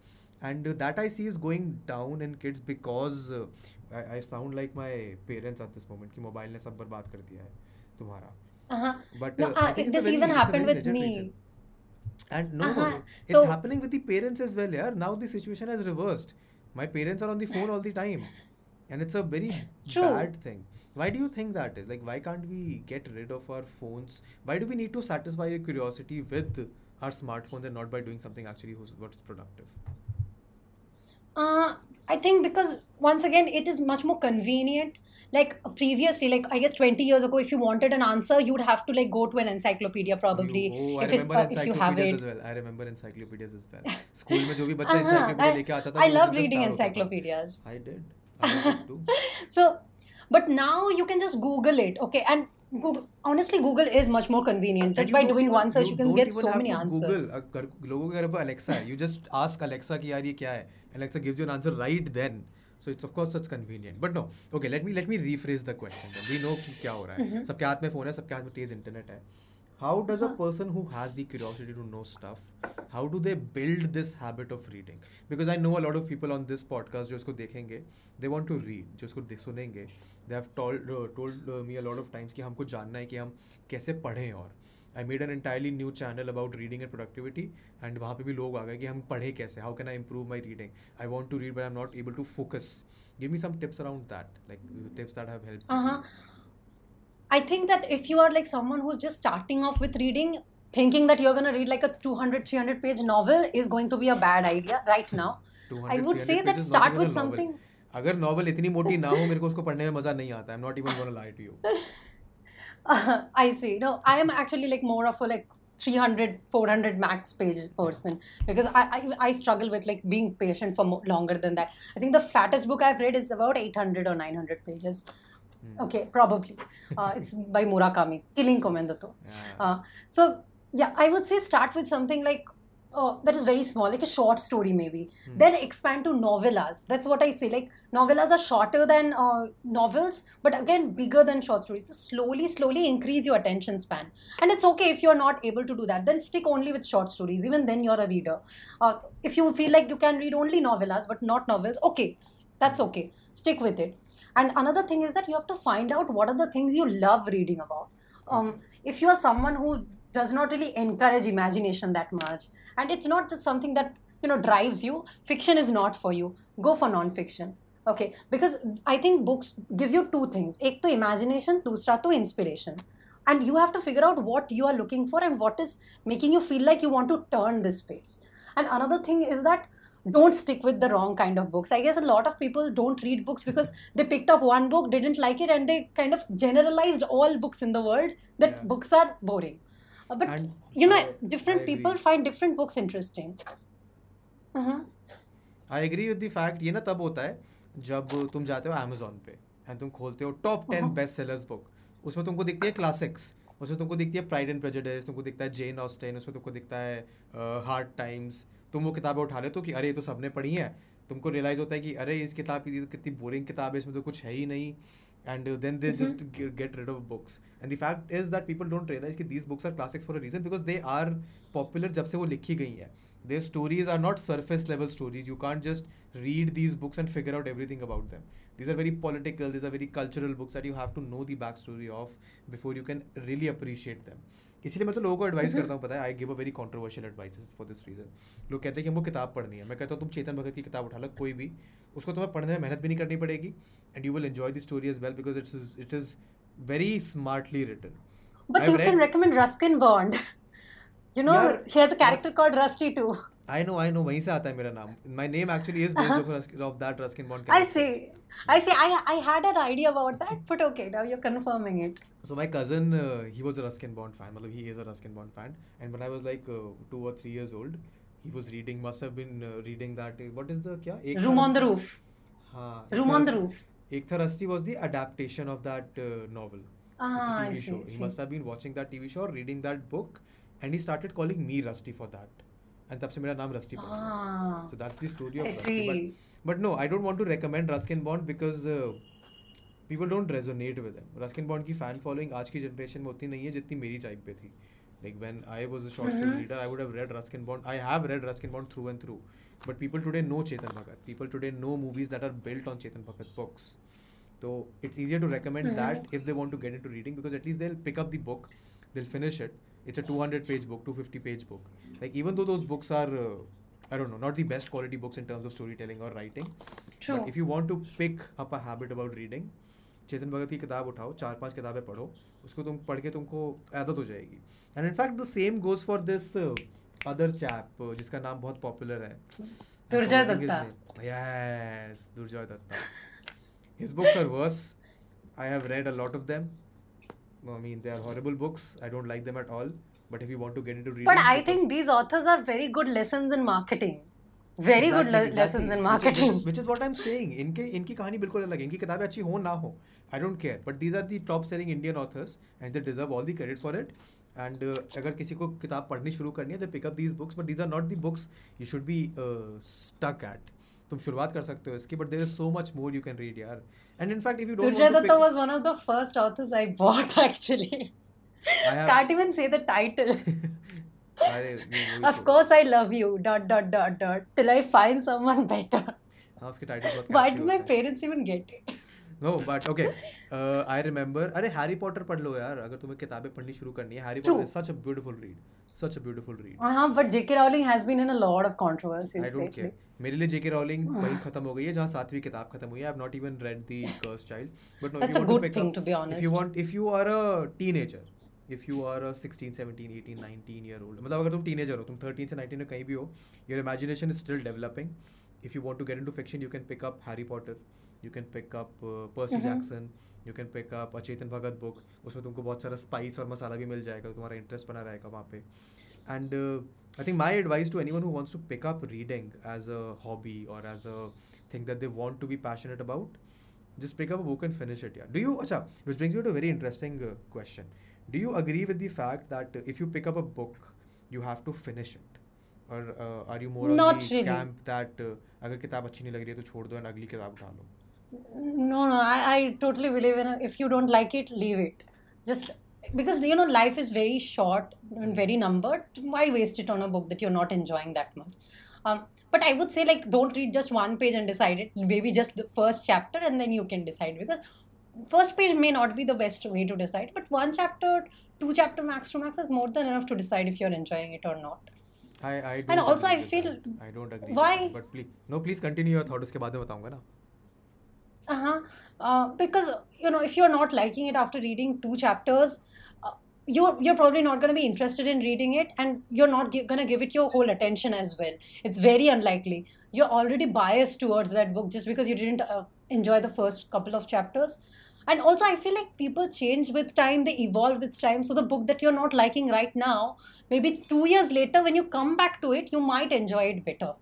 and that I see is going down in kids because I sound like my parents at this moment कि mobile ने सब बर्बाद कर दिया है तुम्हारा but this even happened with me and no uh-huh. no it's so, happening with the parents as well yeah now the situation has reversed my parents are on the phone all the time and it's a very true. bad thing Why do you think that is? Like, why can't we get rid of our phones? Why do we need to satisfy your curiosity with our smartphones and not by doing something actually who's what's productive? Uh, I think because once again it is much more convenient. Like previously, like I guess 20 years ago, if you wanted an answer, you would have to like go to an encyclopedia probably. Oh, I if it's remember uh, if you have encyclopedias it. as well. I remember encyclopedias as well. School में जो भी बच्चा Uh-huh, encyclopedia I- लेके आता था I वो love उसमें reading star होता था. encyclopedias. I did. I did too. So, but now you can just Google it, okay? And Google, honestly, Google is much more convenient. Just And you by don't doing even- one search, you can don't get even so have many to answers. Google. अ, घर- लोगों के घर पर Alexa है you just ask Alexa कि यार ये क्या है Alexa gives you an answer right then so it's of course it's convenient but no okay let me let me rephrase the question we know कि क्या हो रहा Mm-hmm. है सबके हाथ में फोन है सबके हाथ में तेज इंटरनेट है how does a Uh-huh. Person who has the curiosity to know stuff how do they build this habit of reading because I know a lot of people on this podcast जो इसको देखेंगे दे want to read जो इसको दे- सुनेंगे they have told told me a lot of times कि हमको जानना है कि हम कैसे पढ़ें और I made an entirely new channel about reading and productivity and वहाँ पे भी लोग आ गए कि हम पढ़े कैसे how can I improve my reading I want to read but I am not able to focus give me some tips around that like tips that have help Uh-huh. I think that if you are like someone who's just starting off with reading, thinking that you're going to read like a 200, 300 page novel is going to be a bad idea right now. I would say that start with something. अगर novel इतनी मोटी ना हो मेरे को उसको पढ़ने में मज़ा नहीं आता I am not even gonna lie to you I see. No, I am actually like more of a like 300, 400 max page person because I, I, I struggle with like being patient for mo- longer than that. I think the fattest book I've read is about 800 or 900 pages. Okay, probably. Uh, it's by Murakami, Killing Komendato. Uh, so yeah, I would say start with something like uh, that is very small, like a short story maybe. Then expand to novellas. That's what I say. Like novellas are shorter than uh, novels, but again bigger than short stories. So slowly, slowly increase your attention span. And it's okay if you're not able to do that. Then stick only with short stories. Even then, you're a reader. Uh, if you feel like you can read only novellas but not novels, okay, that's okay. Stick with it. And another thing is that you have to find out what are the things you love reading about. Um, if you are someone who does not really encourage imagination that much, and it's not just something that you know drives you. Fiction is not for you. Go for non-fiction. Okay? Because i think books give you two things. Ek to imagination dusra to inspiration. And you have to figure out what you are looking for and what is making you feel like you want to turn this page. And another thing is that don't stick with the wrong kind of books. I guess a lot of people don't read books because they picked up one book, didn't like it, and they kind of generalized all books in the world that yeah. books are boring. Uh, But And you know, I- different I people find different books interesting. Mhm. I agree with the fact ये ना तब होता है जब तुम जाते हो Amazon पे एंड तुम खोलते हो top ten best sellers book उसमें तुमको दिखती है क्लासिक्स उसमें तुमको दिखती है प्राइड एंड प्रेजुडिस तुमको दिखता है जेन ऑस्टेन उसमें तुमको दिखता है हार्ड टाइम्स तुम वो किताबें उठा लेते हो कि अरे ये तो सबने पढ़ी है। तुमको रियलाइज़ होता है कि अरे इस किताब की कितनी बोरिंग किताब है इसमें तो कुछ है ही नहीं। And uh, then they mm-hmm. just g- get rid of books and the fact is that people don't realize that these books are classics for a reason because they are popular जब से वो लिखी गई हैं their stories are not surface level stories you can't just read these books and figure out everything about them these are very political these are very cultural books that you have to know the backstory of before you can really appreciate them इसलिए मैं तो लोगों को advice करता हूँ पता है I give a very controversial advice for this reason लोग कहते हैं कि हमको किताब पढ़नी है मैं कहता हूँ तुम चेतन भगत की किताब उठा लो कोई भी उसको तुम्हें पढ़ने में मेहनत भी नहीं करनी पड़ेगी and you will enjoy the story as well because it's it is very smartly written But you can recommend Ruskin Bond. You know, Yeah. he has a character called Rusty too. I know I no वहीं से आता है मेरा नाम my name actually is based of that Ruskin bond I see. I see. I I had an idea about that, but okay, now you're confirming it. So my cousin, uh, he was a Ruskin Bond fan. Matlab, he is a Ruskin Bond fan. And when I was like uh, two or three years old, he was reading. Must have been uh, reading that. Uh, what is the क्या? एक Room था on the रस्ती- roof. हाँ. एक Room था on the रस्ती- roof. एक था Rusty was the adaptation of that uh, novel. It's a Ah, I TV see. show. He see. must have been watching that TV show or reading that book, and he started calling me Rusty for that. And तब से मेरा नाम Rusty पड़ा so that's the story of Rusty but no I don't want to recommend Ruskin Bond because people don't resonate with him Ruskin Bond की fan following आज की generation में उतनी नहीं है जितनी मेरी टाइप पे थी. Like when I was a short film leader I would have read Ruskin Bond I have read Ruskin Bond through and through but people today know Chetan Bhagat people today know movies that are built on Chetan Bhagat books तो it's easier to recommend that if they want to get into reading because at least they will pick up the book they will finish it It's a 200 page book, 250 page book. Like even though those books are, uh, I don't know, not the best quality books in terms of storytelling or writing. True. But if you want to pick up a habit about reading, Chetan Bhagat की किताब उठाओ चार पाँच किताबें पढ़ो उसको तुम पढ़ के तुमको आदत हो जाएगी and in fact the same goes for this other chap जिसका नाम बहुत पॉपुलर है Durjoy Datta. Yes Durjoy Datta his books are worse i have read a lot of them i mean they are horrible books i don't like them at all but if you want to get into reading But I think these authors are very good lessons in marketing. Very good Exactly, le- lessons exactly. in Which is- marketing. which is, which is what I'm saying. इनके इनकी कहानी बिल्कुल अलग है इनकी किताबें अच्छी हो ना हो I don't care but these are the top selling Indian authors and they deserve all the credit for it and अगर किसी को किताब पढ़नी शुरू करनी है they pick up these books but these are not the books you should be stuck at तुम शुरुआत कर सकते हो इसकी but there is so much more you can read यार. And in fact if you don't Datta was one of the first authors I bought actually can't even say the title अरे of course I love you dot dot dot dot till I find someone better हाँ उसके title बहुत why do my parents even get it no but okay I remember अरे Harry Potter पढ़ लो यार अगर तुम्हें किताबें पढ़नी शुरू करनी है Harry Potter is such a beautiful read such a beautiful read Uh-huh, but J.K. Rowling has been in a lot of controversies don't lately. Care मेरे लिए जेके रॉलिंग वही खत्म हो गई है जहाँ सातवीं किताब खत्म हुई है I have not even read the curse child but no That's a good thing, up, to be honest. if you want if you are a teenager if you are a 16 17 18 19 year old मतलब अगर तुम teenager हो तुम 13 से 19 में कहीं भी हो your imagination is still developing if you want to get into fiction you can pick up Harry Potter you can pick up Percy Jackson you can pick up अचेतन भगत बुक उसमें तुमको बहुत सारा स्पाइस और मसाला भी मिल जाएगा तुम्हारा इंटरेस्ट बना रहेगा वहाँ पे। And I think my advice to anyone who wants to pick up reading as a hobby और as a think that they want to be passionate about जिस pick up a book and finish it या do you अच्छा which brings you to very interesting question do you agree with the fact that if you pick up a book you have to finish it और are you more camp that अगर किताब अच्छी नहीं लग रही है तो छोड़ दो एंड अगली किताब उठा लो? No, no, I, I totally believe in it. if you don't like it, leave it. Just because you know life is very short and very numbered. Why waste it on a book that you're not enjoying that much? Um, but I would say like don't read just one page and decide it. Maybe just the first chapter and then you can decide because first page may not be the best way to decide. But one chapter, two chapter max to max is more than enough to decide if you're enjoying it or not. I I don't And also agree I with feel- that. I don't agree why? with that. but please no please continue your thought उसके बाद में बताऊंगा ना uh-huh. Uh, because you know, if you're not liking it after reading two chapters, uh, you're you're probably not going to be interested in reading it, and you're not going to give it your whole attention as well. It's very unlikely. You're already biased towards that book just because you didn't uh, enjoy the first couple of chapters. And also, I feel like people change with time; they evolve with time. So the book that you're not liking right now, maybe two years later, when you come back to it, you might enjoy it better.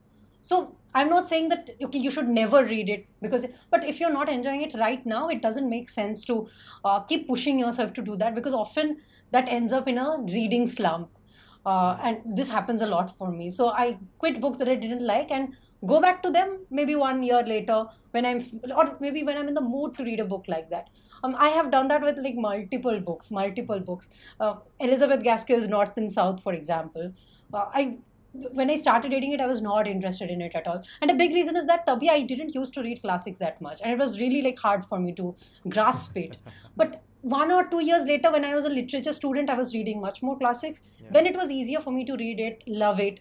So I'm not saying that okay you should never read it because but if you're not enjoying it right now it doesn't make sense to uh, keep pushing yourself to do that because often that ends up in a reading slump. Uh, and this happens a lot for me. So I quit books that I didn't like and go back to them maybe one year later when I'm or maybe when I'm in the mood to read a book like that. Um, I have done that with like multiple books multiple books. Uh, Elizabeth Gaskell's North and South for example. Uh, I when I started reading it, I was not interested in it at all. And a big reason is that Tabhi, I didn't used to read classics that much, and it was really like hard for me to grasp it. but one or two years later, when I was a literature student, I was reading much more classics. Yeah. Then it was easier for me to read it, love it,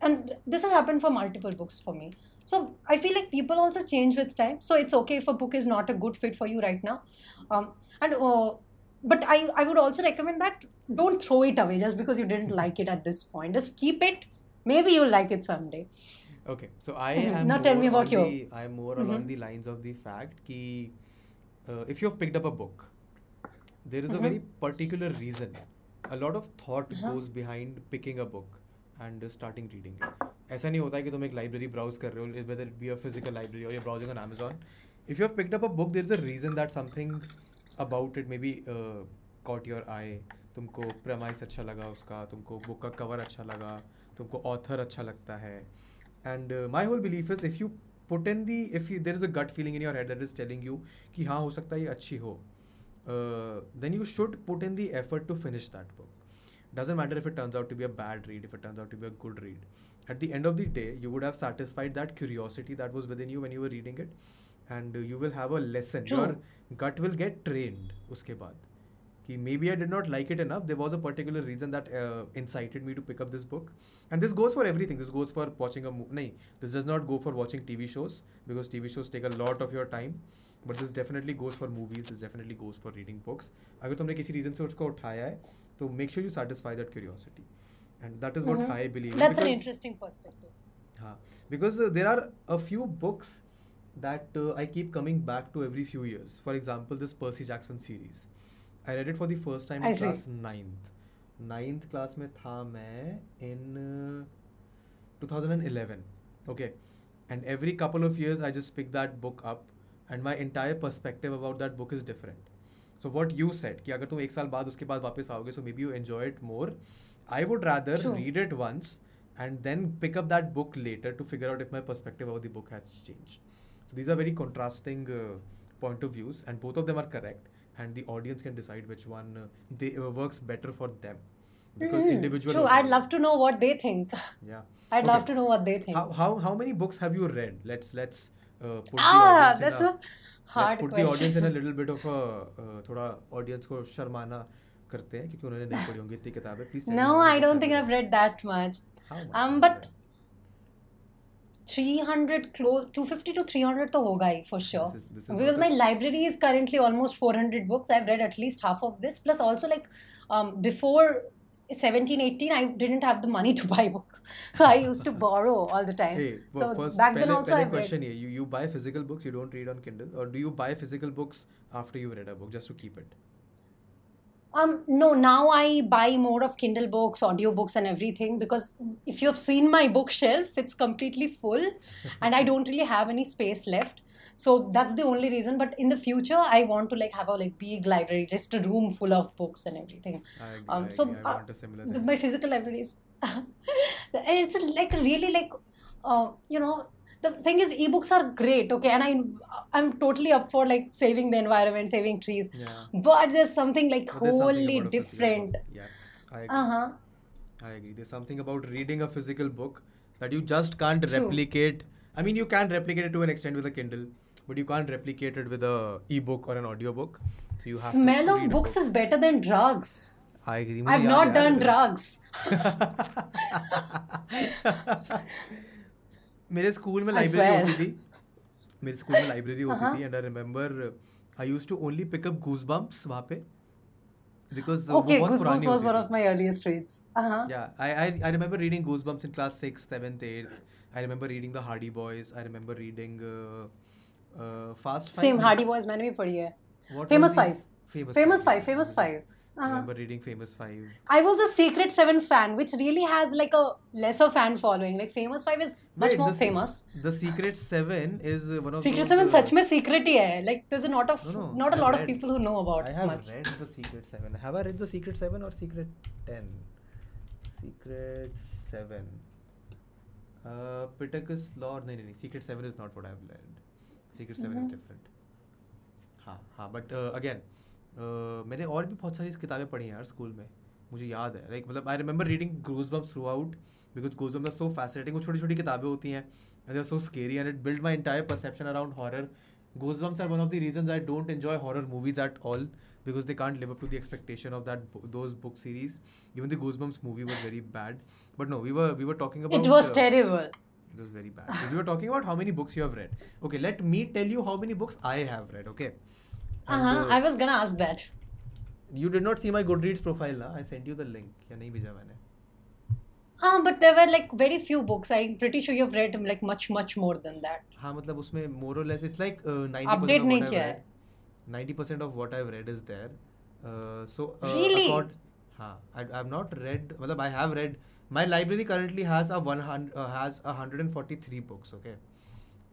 and this has happened for multiple books for me. So I feel like people also change with time. So it's okay if a book is not a good fit for you right now, um, and. Uh, but I, I would also recommend that don't throw it away just because you didn't like it at this point. Just keep it maybe you'll like it someday okay so i am now tell me about you i am more mm-hmm. along the lines of the fact ki uh, if you've picked up a book there is mm-hmm. a very particular reason a lot of thought uh-huh. goes behind picking a book and uh, starting reading it ऐसा नहीं होता है कि तुम एक library browse कर रहे हो whether it be a physical library or you're browsing on Amazon if you have picked up a book there is a reason that something about it maybe uh, caught your eye तुमको promise अच्छा लगा उसका तुमको book का cover अच्छा लगा तुमको author अच्छा लगता है. And my whole belief is if you put in the if you there is a gut feeling in your head that is telling you कि हाँ हो सकता है ये अच्छी हो. Then you should put in the effort to finish that book doesn't matter if it turns out to be a bad read if it turns out to be a good read at the end of the day you would have satisfied that curiosity that was within you when you are reading it and you will have a lesson your gut will get trained उसके बाद कि may be I did not like it enough there was a particular reason that incited me to pick up this book and this goes for everything this goes for watching a नहीं this does not go for watching T V shows because T V shows take a lot of your time but this definitely goes for movies this definitely goes for reading books अगर तुमने किसी reason से उसको उठाया है तो make sure you satisfy that curiosity and that is what I believe interesting हाँ because there are a few books that I keep coming back to every few years for example this Percy Jackson series. I read it for the first time in class ninth ninth class में था मैं in two okay and every couple of years I just pick that book up and my entire perspective about that book is different so what you said कि अगर तुम एक साल बाद उसके बाद वापस आओगे so may be you enjoy it more I would rather read it once and then pick up that book later to figure out if my perspective of the book has change so these are very contrasting point of views and both of them are correct and the audience can decide which one uh, they uh, works better for them because mm-hmm. individual true i'd love to know what they think yeah i'd okay. love to know what they think how, how how many books have you read let's let's uh, put ah, the that's a, a hard let's put question. the audience in a little bit of a uh, थोड़ा audience को शर्माना करते हैं क्योंकि उन्होंने नहीं पढ़ी होंगी इतनी किताबें please no i don't think i've read that much how much um but 300 close 250 to 300 to hoga hi for sure this is, this is because my library is currently almost 400 books i've read at least half of this plus also like um, before 17 18 i didn't have the money to buy books so i used to borrow all the time hey, so first, back pehle, then also i question here you, you buy physical books you don't read on kindle or do you buy physical books after you read a book just to keep it um, no, now I buy more of Kindle books, audiobooks, and everything because if you've seen my bookshelf, it's completely full and I don't really have any space left. So that's the only reason. But in the future, I want to like have a like big library, just a room full of books and everything. I agree, um, so I want a similar uh, my physical libraries, it's like really like uh, you know the thing is ebooks are great okay? And i i'm totally up for like saving the environment saving trees. Yeah. but there's something like but wholly something different. Yes i agree. Uh-huh. I agree. There's something about reading a physical book that you just can't True. replicate. I mean you can replicate it to an extent with a kindle but you can't replicate it with a ebook or an audiobook. So you have smell of books is better than drugs. I agree. I've not done drugs. मेरे school में library होती थी मेरे school में library होती थी and I remember I used to only pick up Goosebumps वहाँ पे because uh, okay, Goosebumps was one of my earliest reads. Uh-huh. Yeah, I, I I remember reading Goosebumps in class sixth, seventh, eighth. I remember reading the Hardy Boys. I remember reading uh, uh, Fast Five. Same Hardy Boys मैंने भी पढ़ी है. What Famous Five. Famous, famous Five. Famous Five. I uh-huh. remember reading Famous Five. I was a Secret Seven fan, which really has like a lesser fan following. Like Famous Five is much Wait, more the, famous. The Secret Seven is one of Secret those, Seven. Uh, such में secret he Like there's a lot of no, no, not a I lot read, of people who know about. I have much. read the Secret Seven. Have I read the Secret Seven or Secret Ten? Secret Seven. Uh, Pittacus Lore. No, no, no. Secret Seven is not what I've read. Secret mm-hmm. Seven is mm-hmm. different. Ha, ha. But uh, again. मैंने और भी बहुत सारी किताबें पढ़ी हैं यार school में मुझे याद है लाइक मतलब I remember reading Goosebumps throughout because Goosebumps so fascinating वो छोटी छोटी किताबें होती हैं and so scary and it build my entire perception around horror Goosebumps are one of the reason I don't enjoy horror movies at all because they can't live up to the expectation of that though book series even the Goosebumps movie was very bad but no we we were talking about It was very bad. So we were talking about how many books you have read. Okay, let me tell you how many books I have read. Okay, uh-huh, uh, I was gonna ask that. You did not see my Goodreads profile, na? I sent you the link. या नहीं भेजा मैंने. हाँ but there were like very few books I pretty sure you have read like much much more than that हाँ मतलब उसमें मोर और less it's like 90% update नहीं किया है 90% of what I have read is there so really हाँ I have not read मतलब I have read my library currently has a 100 uh, has 143 books okay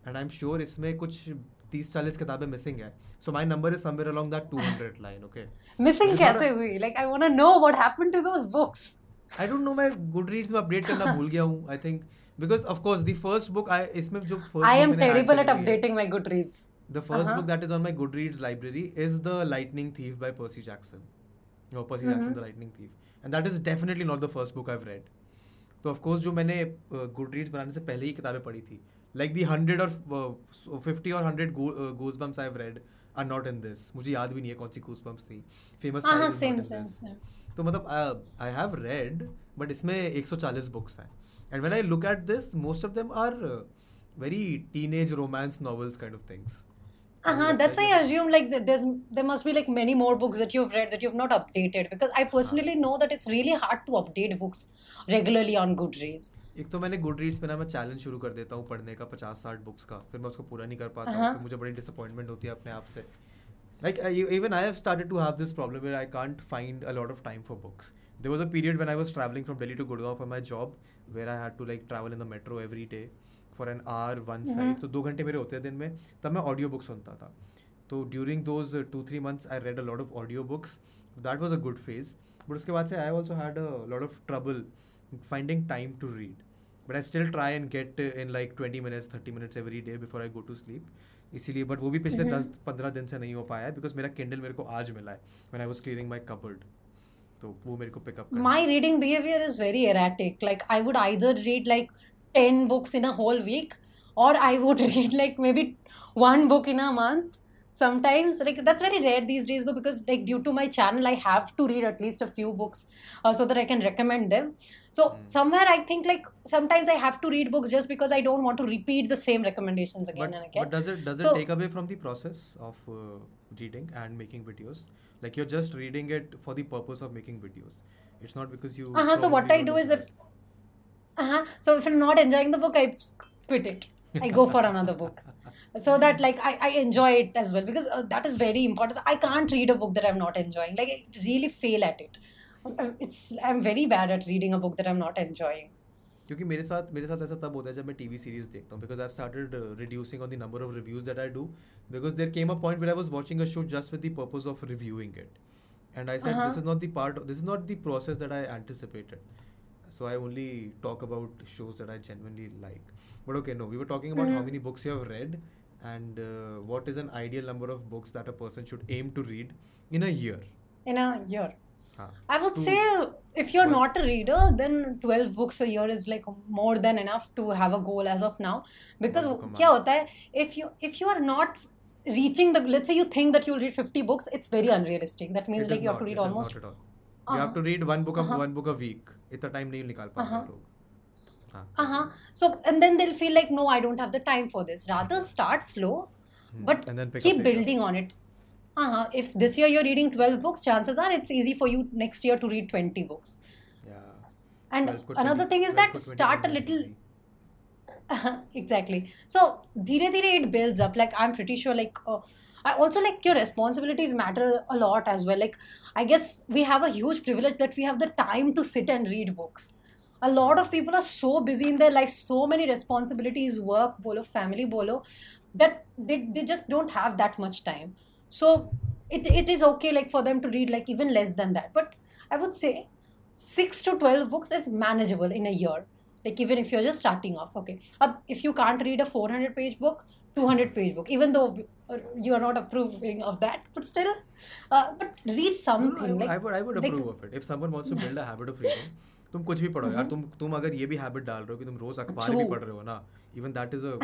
and i'm sure इसमें कुछ तीस चालीस किताबें मिसिंग है। So my number is somewhere along that 200 line okay missing कैसे हुई? Like I want to know what happened to those books I don't know मैं Goodreads में अपडेट करना भूल गया हूँ I think because of course the first book I इसमें जो first I am terrible at updating my Goodreads the first book that is on my Goodreads library is the Lightning Thief by Percy Jackson no Percy Jackson the Lightning Thief and that is definitely not the first book I have read तो of course जो मैंने Goodreads बनाने से पहले ही किताबें पढ़ी थी like the 100 or uh, 50 or 100 go, uh, Goosebumps I've read are not in this. मुझे याद भी नहीं है कौन सी Goosebumps थी. Famous हाँ हाँ in same this. same. तो मतलब आई हैव रेड बट इसमें 140 बुक्स हैं and when I look at this most of them are very teenage romance novels kind of things Uh-huh. That's why I assume like there's there must be like many more books that you've read that you've not updated because I personally know that it's really hard to update books regularly on Goodreads. एक तो मैंने good reads में ना मैं challenge शुरू कर देता हूँ पढ़ने का पचास साठ बुक्स का फिर मैं उसको पूरा नहीं कर पाता हूँ हाँ। मुझे बड़ी डिसअपॉइंटमेंट होती है अपने आप से। Like even I have started to have this problem where I can't find a lot of time for books there was a period one I was travelling from Delhi to Gurgaon for my job where I had to like travel in the metro every day for an hour one side तो दो घंटे मेरे होते हैं दिन में तब मैं ऑडियो बुक सुनता था। तो during those two three months I read a lot of audio books that was a good phase but उसके बाद से I also had a lot of trouble finding time to read but I still try and get in like twenty minutes thirty minutes every day before I go to sleep इसीलिए but वो भी पिछले दस पंद्रह दिन से नहीं हो पाया बिकॉज़ मेरा कैंडल मेरे को आज मिला है when I was cleaning my cupboard तो वो मेरे को pick up my reading behaviour is very erratic like I would either read like ten books in a whole week और I would read like may be one book in a month Sometimes like that's very rare these days though because like due to my channel I have to read at least a few books uh, so that I can recommend them. So Hmm. somewhere I think like sometimes I have to read books just because I don't want to repeat the same recommendations again but, and again. but does it does So- it take away from the process of uh, reading and making videos like you're just reading it for the purpose of making videos it's not because you Uh-huh, so what I don't is if uh-huh, so if I'm not enjoying the book, i quit it. I go for another book. So that like I, I enjoy it as well because uh, that is very important. I can't read a book that I'm not enjoying. Like I really fail at it. Uh, It's I'm very bad at reading a book that I'm not enjoying. क्योंकि मेरे साथ मेरे साथ ऐसा तब होता है जब मैं टीवी सीरीज देखता हूँ because I started reducing on the number of reviews that I do because there came a point where I was watching a show just with the purpose of reviewing it and I said Uh-huh. This is not the part this is not the process that I anticipated so I only talk about shows that I genuinely like. But okay, no, we were talking about how Mhm. many books you have read and uh, what is an ideal number of books that a person should aim to read in a year. In a year. हाँ. I would To- say if you're What? not a reader, then 12 books a year is like more than enough to have a goal as of now. Because One book a क्या month. होता है if you if you are not reaching the let's say you think that you'll read 50 books, it's very unrealistic. That means It like is you have not, to it read is almost not at all. You have to read one book a Uh-huh. one book a week. इतना time नहीं निकाल पाते Uh-huh. हैं लोग. uh-huh. So and then they'll feel like no i don't have the time for this. Rather start slow but keep building on it. Uh-huh. If this year you're reading 12 books chances are it's easy for you next year to read 20 books. Yeah. And another 20, thing is that start a little exactly. So dheere it builds up. Like i'm pretty sure like uh, I also like your responsibilities matter a lot as well. Like, I guess we have a huge privilege that we have the time to sit and read books. A lot of people are so busy in their life, so many responsibilities, work, bolo, family, bolo, that they, they just don't have that much time. So it, it is okay like for them to read like even less than that. But I would say six to twelve books is manageable in a year. Like even if you're just starting off, okay. Uh, if you can't read a 400 page book, 200 page book even though uh, you are not approving of that but still uh, but read something no, no, I, like, I would I would like- approve of it if someone wants to build a habit of reading तुम कुछ भी पढ़ो यार तुम तुम अगर ये भी हैबिट डाल रहे हो कि तुम रोज अखबार भी पढ़ रहे हो ना even that is a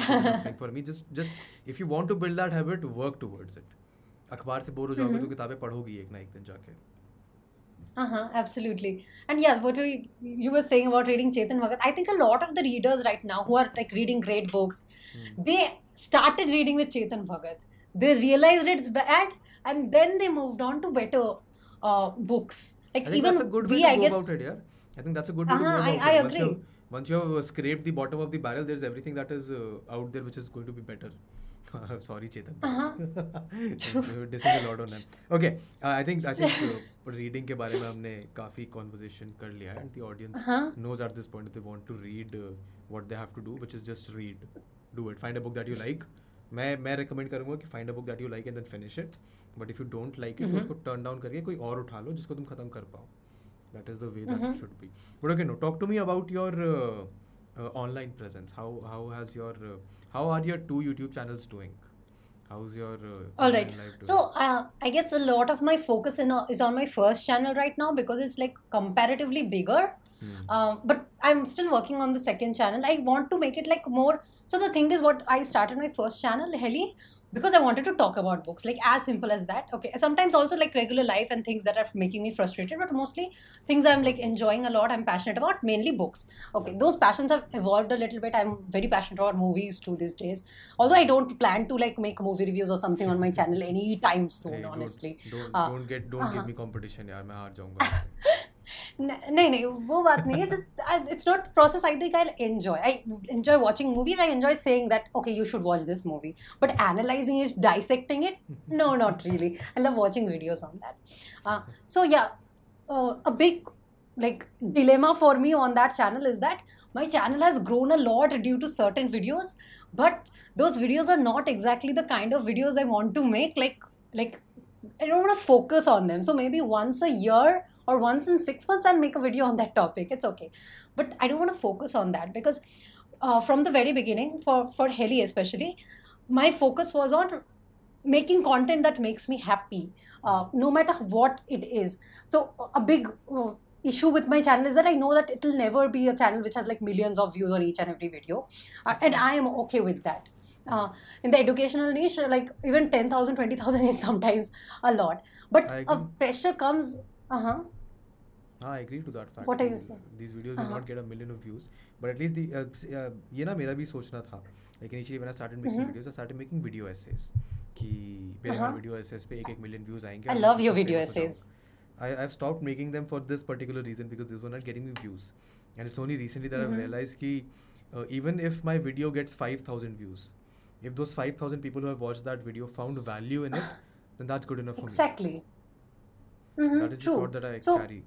thing for me just just if you want to build that habit work towards it अखबार से बोर हो जाओगे तो किताबें पढ़ोगी एक ना एक दिन जाके uh-huh absolutely and yeah what we, you were saying about reading chetan bhagat i think a lot of the readers right now who are like reading great books mm. they started reading with chetan bhagat they realized it's bad and then they moved on to better uh, books like I think even that's a good way we to i guess about it, yeah. I think that's a good way to go Uh-huh, I- about I it. Once you, agree. have, once you have uh, scraped the bottom of the barrel, there's everything that is uh, out there which is going to be better. Sorry, Chetan. Uh-huh. We're dissing a lot on them. Okay, uh, I think I think uh, reading के बारे में हमने काफ़ी conversation कर लिया है and the audience Uh-huh. knows at this point if they want to read uh, what they have to do, which is just read, do it. Find a book that you like. मैं मैं recommend करूँगा कि find a book that you like and then finish it. But if you don't like it, तो Mhm. उसको turn down करके कोई और उठा लो जिसको तुम खत्म कर पाओ. That is the way that Mhm. it should be. But okay, no. Talk to me about your uh, uh, online presence. How how has your uh, how are your two YouTube channels doing? How's your uh, all right online life doing? so uh, i guess a lot of my focus in, uh, is on my first channel right now because it's like comparatively bigger um, but i'm still working on the second channel i want to make it like more so the thing is what i started my first channel heli because I wanted to talk about books, like as simple as that. Okay, sometimes also like regular life and things that are making me frustrated, but mostly things I'm like enjoying a lot, I'm passionate about, mainly books. Okay, those passions have evolved a little bit. I'm very passionate about movies too these days, although I don't plan to like make movie reviews or something on my channel anytime soon, hey, honestly. Don't, don't, uh, don't get, don't uh-huh. give me competition, yaar, main. नहीं नहीं वो बात नहीं है it's not process I think I enjoy I enjoy watching movies I enjoy saying that okay you should watch this movie but analysing it dissecting it no not really i love watching videos on that uh, so yeah uh, a big like dilemma for me on that channel is that my channel has grown a lot due to certain videos but those videos are not exactly the kind of videos i want to make like like i don't want to focus on them so maybe once a year or once in six months i'll make a video on that topic. It's okay. But i don't want to focus on that because uh, from the very beginning for for heli especially my focus was on making content that makes me happy uh, no matter what it is. So a big uh, issue with my channel is that i know that it will never be a channel which has like millions of views on each and every video. Uh, and i am okay with that. Uh, in the educational niche like even 10000 20000 is sometimes a lot. But a pressure comes Uh-huh. हाँ I agree to that fact this videos will not get a million of views but at least the ये ना मेरा भी सोचना था. लेकिन initially मैंने started making videos I started making video essays कि मेरे हर वीडियो एसेस पे एक एक मिलियन व्यूज़ आएँगे I love your video essays I have stop making them for this particular reason because this were not getting me views and it's only recently that I realise कि even if my video gets 5000 views if those 5000 people who have watched that video found value in it then that's good enough for me exactly for me. exactly Mhm, That is the true. thought that I so carry.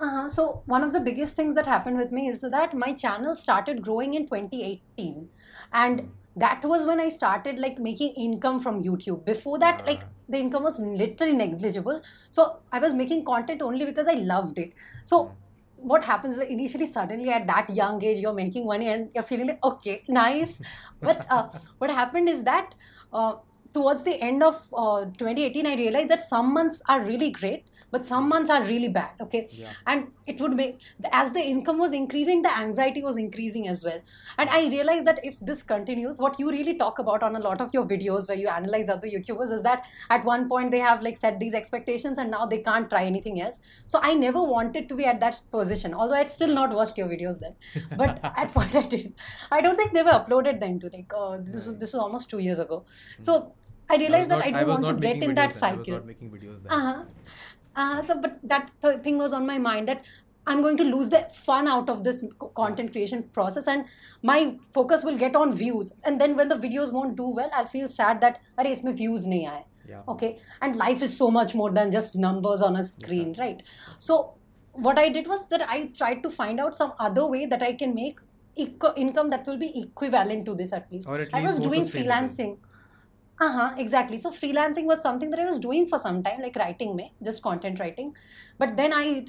Uh, so one of the biggest things that happened with me is that my channel started growing in 2018 and that was when i started like making income from youtube. Before that like Ah. the income was literally negligible. So i was making content only because i loved it. So what happens is that initially suddenly at that young age you're making money and you're feeling like okay nice. But uh, what happened is that uh, towards the end of uh, 2018 i realized that some months are really great but some months are really bad okay? Yeah. and it would make as the income was increasing the anxiety was increasing as well. And i realized that if this continues what you really talk about on a lot of your videos where you analyze other youtubers is that at one point they have like set these expectations and now they can't try anything else. So i never wanted to be at that position although i'd still not watched your videos then. But at point i did i don't think they were uploaded then to like uh, this was this was almost two years ago. So i realized was that i not- don't was want to not get making in that videos then. I was cycle not making videos then. uh-huh. Uh, so, but that th- thing was on my mind that I'm going to lose the fun out of this co- content creation process and my focus will get on views. And then when the videos won't do well, I'll feel sad that अरे इसमें views नहीं आए. Yeah. Okay. And life is so much more than just numbers on a screen, Exactly. right? So what I did was that I tried to find out some other way that I can make eco- income that will be equivalent to this at least. Or at I least was more doing sustainable. freelancing. Uh-huh, exactly. So freelancing was something that I was doing for some time, like writing me, just content writing. But then i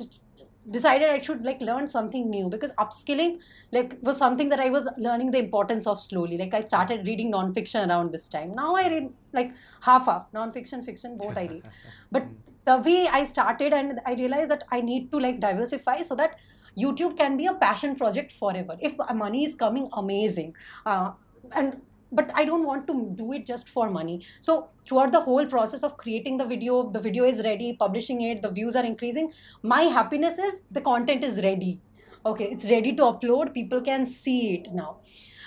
decided I should like learn something new because upskilling like was something that I was learning the importance of slowly. Like I started reading non-fiction around this time. Now I read like half half non-fiction, fiction, both I read. But the way I started and I realized that I need to like diversify so that YouTube can be a passion project forever. If money is coming, amazing. Uh, and but I don't want to do it just for money. So throughout the whole process of creating the video, the video is ready, publishing it, the views are increasing. My happiness is the content is ready. Okay, it's ready to upload. People can see it now.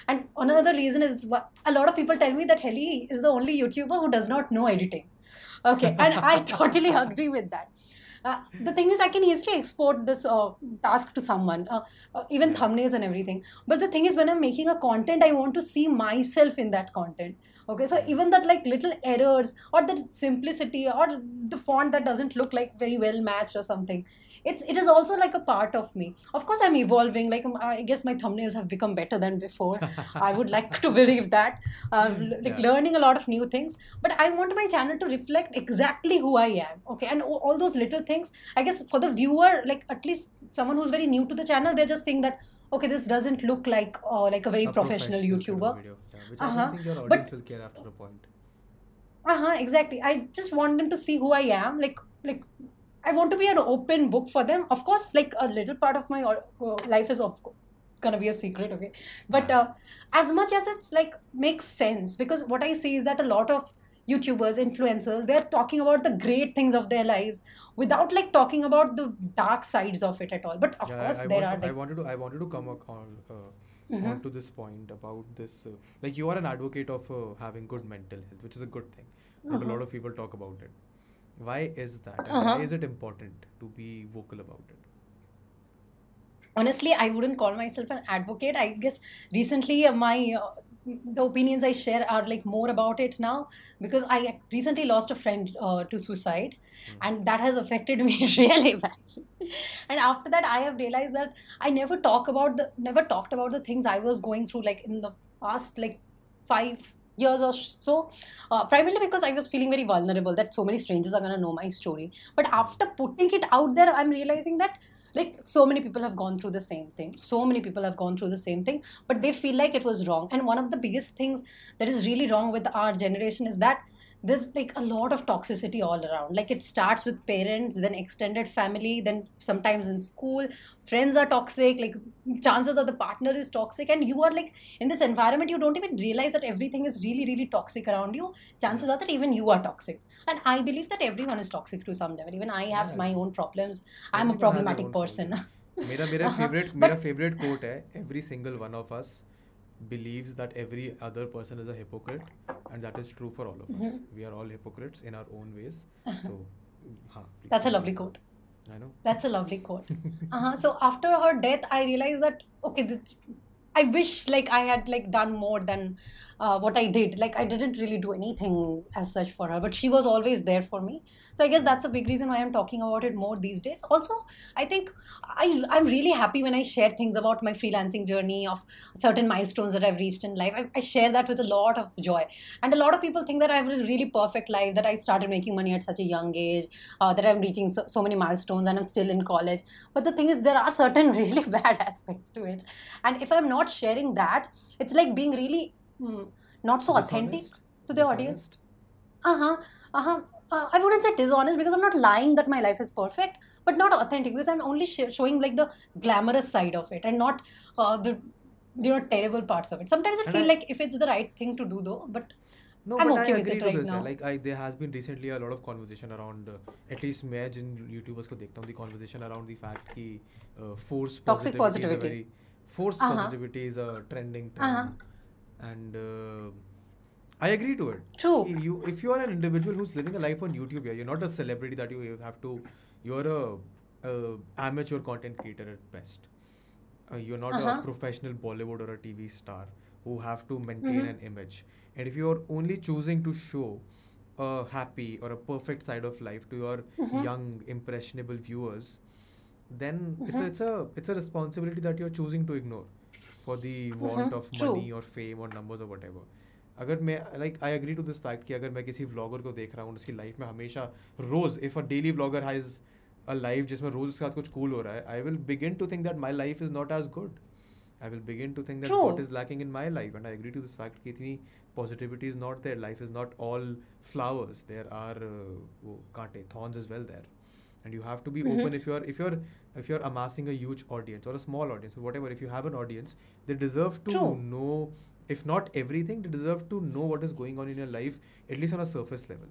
And another reason is a lot of people tell me that Heli is the only YouTuber who does not know editing. Okay, and I totally agree with that. Uh, the thing is, I can easily export this uh, task to someone, uh, uh, even thumbnails and everything. But the thing is, when I'm making a content, I want to see myself in that content. Okay, so even that like little errors or the simplicity or the font that doesn't look like very well matched or something, it's it is also like a part of me. Of course, I'm evolving. Like um, I guess my thumbnails have become better than before. I would like to believe that. Uh, like Yeah. learning a lot of new things but i want my channel to reflect exactly who i am okay and all those little things i guess for the viewer like at least someone who's very new to the channel they're just saying that okay this doesn't look like uh, like a very A professional, of youtuber which I Uh-huh. don't think your But- audience will care after a point. uh-huh exactly. I just want them to see who i am like like i want to be an open book for them. Of course like a little part of my uh, life is of gonna be a secret okay? But uh, as much as it's like makes sense because what i see is that a lot of youtubers influencers they're talking about the great things of their lives without like talking about the dark sides of it at all. But of Yeah, course I, there want- are like I wanted to I wanted to come on uh, Mhm. onto this point about this. Uh, like you are an advocate of uh, having good mental health, which is a good thing. Not a Uh-huh. lot of people talk about it. Why is that? And Uh-huh. why is it important to be vocal about it? honestly i wouldn't call myself an advocate i guess recently uh, my uh, the opinions i share are like more about it now because i recently lost a friend uh, to suicide and that has affected me really badly. And after that i have realized that i never talk about the never talked about the things i was going through like in the past like five years or so uh, primarily because i was feeling very vulnerable that so many strangers are going to know my story. But after putting it out there i'm realizing that like so many people have gone through the same thing. So many people have gone through the same thing but they feel like it was wrong. And one of the biggest things that is really wrong with our generation is that there's like a lot of toxicity all around like it starts with parents then extended family then sometimes in school friends are toxic like chances are the partner is toxic and you are like in this environment you don't even realize that everything is really really toxic around you chances are that even you are toxic and i believe that everyone is toxic to some level even i have Yeah. my own problems i'm a Everyone has their problematic own person problem. मेरा मेरा Uh-huh. favorite But- मेरा favorite quote है every single one of us believes that every other person is a hypocrite and that is true for all of us we are all hypocrites in our own ways so हाँ, please Mm-hmm. that's a lovely quote I know That's a lovely quote. uh-huh. So after her death, I realized that okay, this, I wish like I had like done more than uh, what I did. Like I didn't really do anything as such for her, but she was always there for me. So I guess that's a big reason why I'm talking about it more these days. Also, I think I I'm really happy when I share things about my freelancing journey of certain milestones that I've reached in life. I, I share that with a lot of joy, and a lot of people think that I have a really perfect life. That I started making money at such a young age. Uh, that I'm reaching so, so many milestones, and I'm still in college. But the thing is, there are certain really bad aspects to it, and if I'm not sharing that, it's like being really mm, not so authentic Dishonest? to the audience. Dishonest? Uh-huh. Uh-huh. Uh, I wouldn't say dishonest because I'm not lying that my life is perfect, but not authentic because I'm only sh- showing like the glamorous side of it and not uh, the you know terrible parts of it. Sometimes I And feel I- like if it's the right thing to do though, but No, I'm but okay I with agree it to right this. now. Like I, there has been recently a lot of conversation around. Uh, at least मैं जिन YouTubers को देखता हूँ, the conversation around the fact कि uh, force Toxic positivity, positivity. is a very force Uh-huh. positivity is a trending term, Uh-huh. and uh, I agree to it. True. You, if you are an individual who's living a life on YouTube, yeah, you're not a celebrity that you have to. You're a uh, amateur content creator at best. Uh, you're not Uh-huh. a professional Bollywood or a TV star who have to maintain Mhm. an image. And if you're only choosing to show a happy or a perfect side of life to your Mhm. young impressionable viewers, then it's a, Mhm. it's a it's a responsibility that you're choosing to ignore for the want Mhm. of True. money or fame or numbers or whatever. अगर मैं like I agree to this fact कि अगर मैं किसी vlogger को देख रहा हूँ उसकी लाइफ में हमेशा रोज if a daily vlogger has a life जिसमें रोज उसके साथ कुछ कूल हो रहा है I will begin to think that my life is not as good I will begin to think that what is lacking in my life and I agree to this fact कि इतनी positivity is not there life is not all flowers there are वो कांटे thorns is well there and you have to be Mhm. open if you're if you're if you're amassing a huge audience or a small audience or whatever if you have an audience they deserve to True. know if not everything they deserve to know what is going on in your life at least on a surface level.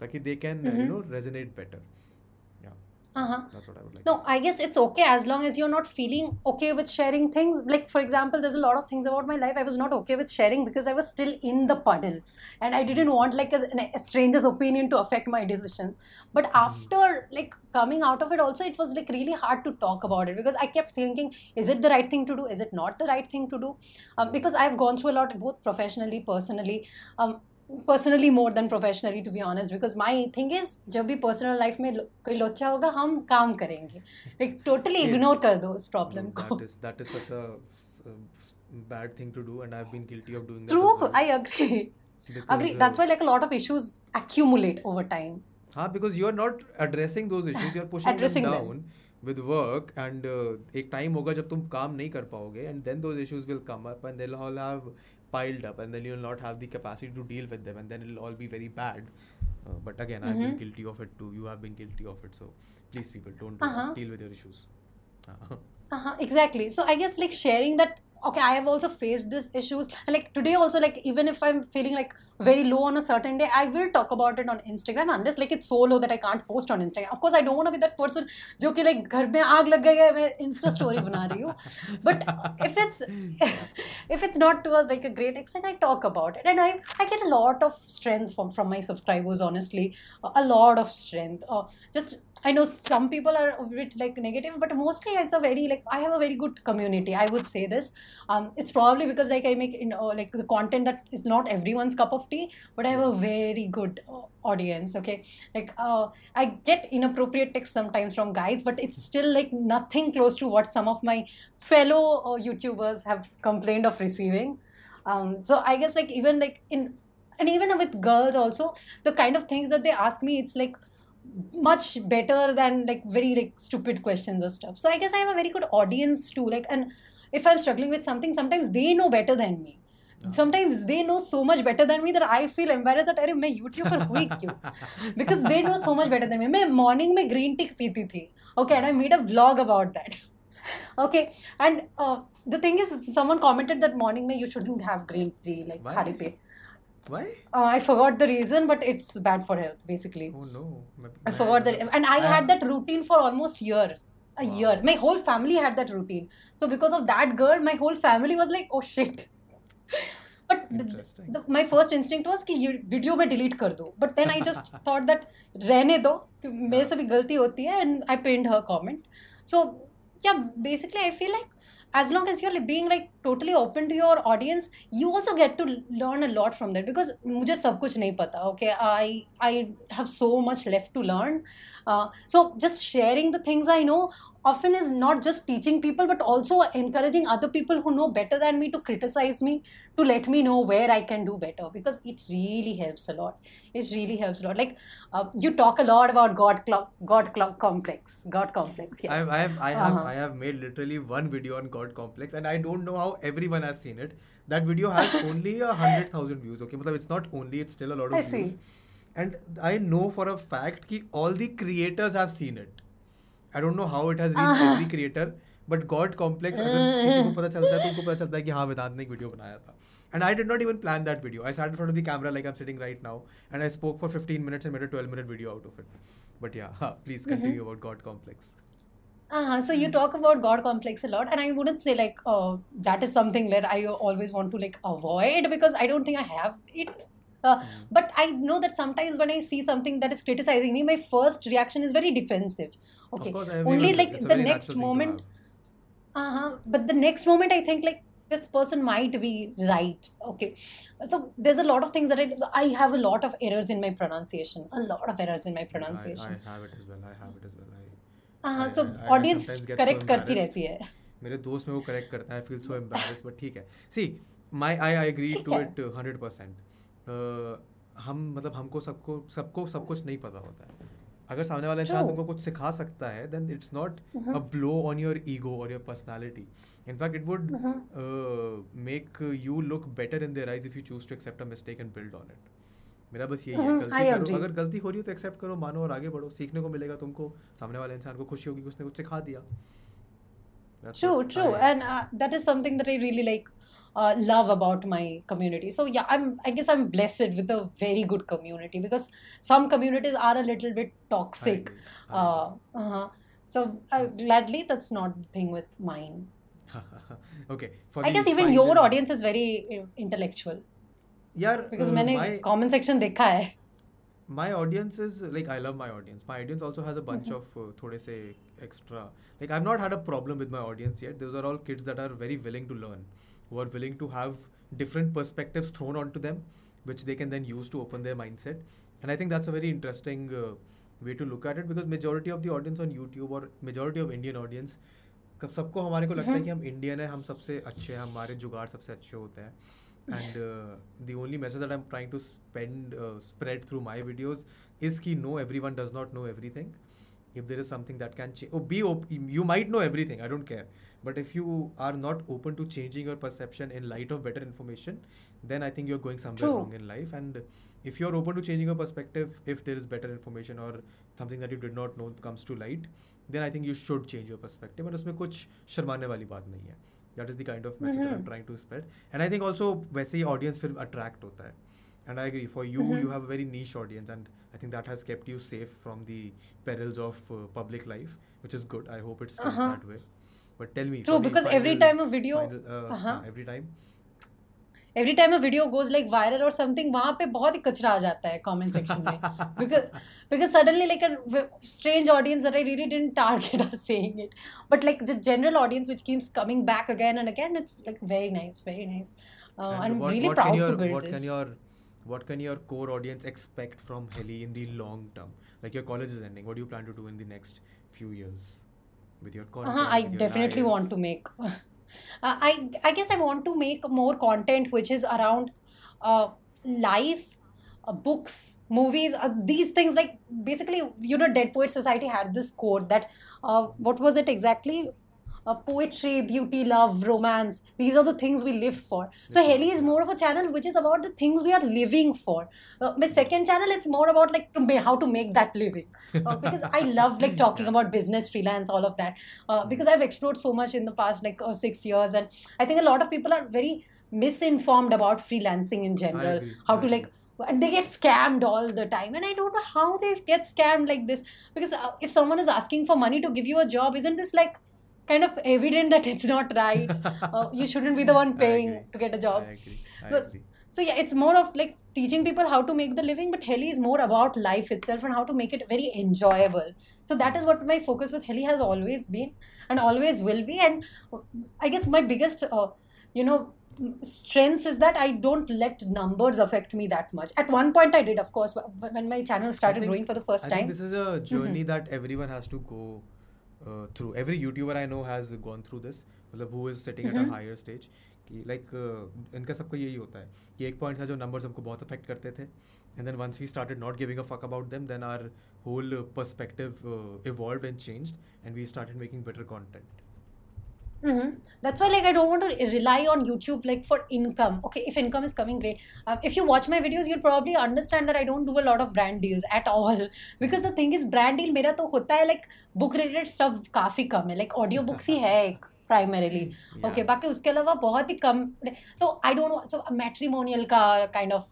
Like they can uh, you know resonate better Uh-huh. that's what i would like No. I guess it's okay as long as you're not feeling okay with sharing things. Like, for example, there's a lot of things about my life I was not okay with sharing because I was still in the puddle and I didn't want like a, a stranger's opinion to affect my decisions. But after like coming out of it, also, it was like really hard to talk about it because I kept thinking, is it the right thing to do? Is it not the right thing to do? Um, because I've gone through a lot, both professionally, personally. Um, personally more than professionally to be honest because my thing is जब भी personal life में कोई लोचा होगा हम काम करेंगे। Like totally ignore कर दो उस प्रॉब्लम को। That is such a bad thing to do and I have been guilty of doing true I agree agree that's why like a lot of issues accumulate over time हाँ because you are not addressing those issues you are pushing down with work and एक time होगा जब तुम काम नहीं कर पाओगे and then those issues will come up and they have piled up and then you'll not have the capacity to deal with them and then it'll all be very bad uh, but again I've been Mhm. guilty of it too you have been guilty of it so please people don't. Uh-huh. deal with your issues Uh-huh. uh-huh, exactly so i guess like sharing that okay i have also faced these issues and like today also like even if i'm feeling like very low on a certain day i will talk about it on instagram unless like it's so low that i can't post on instagram of course i don't want to be that person जो कि like घर में आग लग गई है मैं insta story बना रही हूँ but if it's if it's not to a like a great extent i talk about it and i i get a lot of strength from from my subscribers honestly a lot of strength uh, just i know some people are a bit like negative but mostly it's a very like i have a very good community i would say this. Um, it's probably because like i make you know like the content that is not everyone's cup of tea but i have a very good uh, audience okay? Like uh, i get inappropriate texts sometimes from guys but it's still like nothing close to what some of my fellow uh, youtubers have complained of receiving. Um, so i guess like even like in and even with girls also the kind of things that they ask me it's like much better than like very like stupid questions or stuff so i guess i have a very good audience too like and if i'm struggling with something sometimes they know better than me sometimes they know so much better than me that I feel embarrassed that अरे मैं YouTube पर हुई क्यों because they know so much better than me मैं morning में green tea पीती थी okay and I made a vlog about that okay and uh, the thing is someone commented that morning में you shouldn't have green tea like Why? खाली पेट why uh, I forgot the reason but it's bad for health basically oh no I forgot that, and I had that routine for almost year, a Wow. year. My whole family had that routine. So because of that girl, my whole family was like, "Oh shit." But the, Interesting. the, my first instinct was कि ये video में delete कर दो but then I just thought that रहने दो कि मेरे से भी गलती होती है and I paint her comment so या basically I feel like as long as you're being like totally open to your audience you also get to learn a lot from that because mujhe sab kuch nahi pata okay? I i have so much left to learn. Uh, so just sharing the things i know often is not just teaching people but also encouraging other people who know better than me to criticize me to let me know where i can do better because it really helps a lot. It really helps a lot. Like uh, you talk a lot about god clock god clock complex god complex yes. I, I have i uh-huh. have i have made literally one video on god complex and i don't know how everyone has seen it. That video has only a 100000 views okay? But it's not only it's still a lot of I views. See. and i know for a fact that all the creators have seen it. I don't know how it has reach the creator but god complex अगर किसी को पता चलता है तो उनको पता चलता है कि हाँ वेदांत ने एक वीडियो बनाया था। And I did not even plan that video I start from the camera like I sitting right now and I spoke for fifteen minutes and made a twelve minute video out of it but yeah please continue about god complex Uh, so you talk about God complex a lot, and I wouldn't say like uh, that is something that I always want to like avoid because I don't think I have it. uh, but i know that sometimes when i see something that is criticizing me my first reaction is very defensive okay Of course, only everyone- like it's a the very next natural thing to moment have. uh-huh but the next moment i think like this person might be right okay so there's a lot of things that i so I have a lot of errors in my pronunciation a lot of errors in my I, pronunciation I have it as well. I have it as well. I, हाँ I- so I- I audience sometimes get so correct करती embarrassed. रहती है मेरे दोस्त मेरे को correct करता है फील सो एम्बैरेस बट ठीक है सी माई आई आई एग्री ठीक टू है। इट हंड्रेड परसेंट हम मतलब हमको सबको सबको सब कुछ नहीं पता होता है। अगर सामने वाला इंसान तुमको कुछ सिखा सकता है then it's not a blow on your ego और your personality in fact it would make you look better in their eyes if you choose to accept a mistake and build on it मेरा बस यही है Mhm, गलती करो। अगर गलती हो रही हो तो एक्सेप्ट करो मानो और आगे बढ़ो। सीखने को मिलेगा तुमको सामने वाले इंसान को खुशी होगी कि उसने कुछ सिखा दिया। That's True, true, and uh, that is something that I really like. uh, love about my community. So yeah, I'm I guess I'm blessed with a very good community because some communities are a little bit toxic. agree, I Uh, uh-huh. So uh, gladly, that's not the thing with mine. okay. For I the guess even your final- audience is very uh, intellectual यार because uh, मैंने my comment section देखा है. my audience is like I love my audience. My audience also has a bunch Mm-hmm. of uh, थोड़े से extra. Like I've not had a problem with my audience yet. Those are all kids that are very willing to learn, who are willing to have different perspectives thrown onto them, which they can then use to open their mindset. And I think that's a very interesting uh, way to look at it because majority of the audience on YouTube or majority of Indian audience सबको हमारे को लगता है कि हम Indian है हम सबसे अच्छे हैं हमारे जुगाड़ सबसे अच्छे होते हैं and the only message that I am trying to spend spread through my videos is कि no everyone does not know everything if there is something that can change oh, be op- you might know everything i don't care but if you are not open to changing your perception in light of better information then i think you're going somewhere True. wrong in life and if you're open to changing your perspective if there is better information or something that you did not know comes to light then i think you should change your perspective and उसमें कुछ शर्माने वाली बात नहीं है that is the kind of message that i'm Mhm. trying to spread and i think also वैसे ही audience फिर attract होता है and I agree. For you, Mhm. you have a very niche audience, and I think that has kept you safe from the perils of uh, public life, which is good. I hope it stays Uh-huh. that way. But tell me, True, for the because every final- time a video- final, uh, Uh-huh. uh, every time. every time a video goes like viral or something वहाँ पे बहुत ही कचरा आ जाता है comment section में because because suddenly like a v- strange audience that I really didn't target are saying it but like the general audience which keeps coming back again and again it's like very nice very nice uh, And I'm what, really what can your, to build what this can your what can your core audience expect from Heli in the long term? Like your college is ending. What do you plan to do in the next few years with your content? uh-huh, I your definitely life? want to make. Uh, I I guess I want to make more content which is around uh, life, uh, books, movies. Uh, these things like basically, you know, Dead Poet Society had this quote that uh, what was it exactly? Uh, poetry, beauty, love, romance. These are the things we live for. So Heli is more of a channel which is about the things we are living for. Uh, my second channel, it's more about like to how to make that living uh, because I love like talking about business, freelance, all of that. Uh, because I've explored so much in the past like uh, six years, and I think a lot of people are very misinformed about freelancing in general. How to like. And they get scammed all the time, and I don't know how they get scammed like this. Because uh, if someone is asking for money to give you a job, isn't this like kind of evident that it's not right? uh, you shouldn't be the one paying to get a job. I agree. I But- agree. So yeah, it's more of like teaching people how to make the living, but Heli is more about life itself and how to make it very enjoyable. So that is what my focus with Heli has always been and always will be. And I guess my biggest, uh, you know, strengths is that I don't let numbers affect me that much. At one point, I did, of course, wh- when my channel started think- growing for the first I time. this is a journey that everyone has to go through every YouTuber I know has gone through this मतलब who is setting at a higher stage कि like इनका सबको यही होता है कि एक point था जो नंबर्स हमको बहुत अफेक्ट करते थे and then once we started not giving a fuck about them then are whole perspective evolve and changed and we started making better content better content hmm That's why, like, I don't want to rely on YouTube like for income. Okay, if income is coming, great. Um, if you watch my videos, you'll probably understand that I don't do a lot of brand deals at all. Because the thing is, brand deal मेरा तो होता है like book related stuff काफ़ी कम है. Like audio books ही है एक primarily. Yeah. Okay, बाकी उसके अलावा बहुत ही कम. तो I don't know. So matrimonial का kind of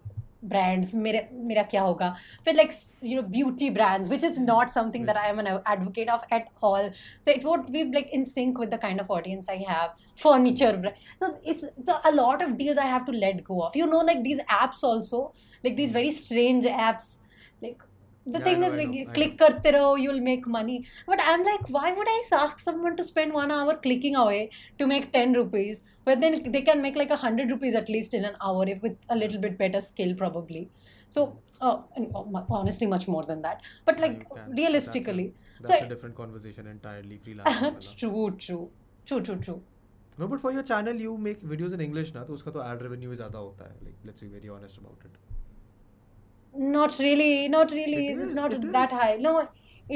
ब्रांड्स मेरे मेरा क्या होगा? फिर like you know beauty brands which is not something that I am an advocate of at all so it won't be like in sync with the kind of audience I have furniture brand is a lot of deals I have to let go of you know like these apps also like these very strange apps like the thing is like click करते रहो you will make money but I am like why would I ask someone to spend one hour clicking away to make ten rupees but then they can make like a hundred rupees at least in an hour if with a little bit better skill probably so uh, and uh, honestly much more than that but Yeah, like you can. realistically that's a, that's so a different conversation entirely freelancing wala. true true true true true No, but for your channel, you make videos in English ना तो उसका तो ad revenue ज़्यादा होता है. Like, let's be very honest about it. not really not really It it's is, not it that is. high no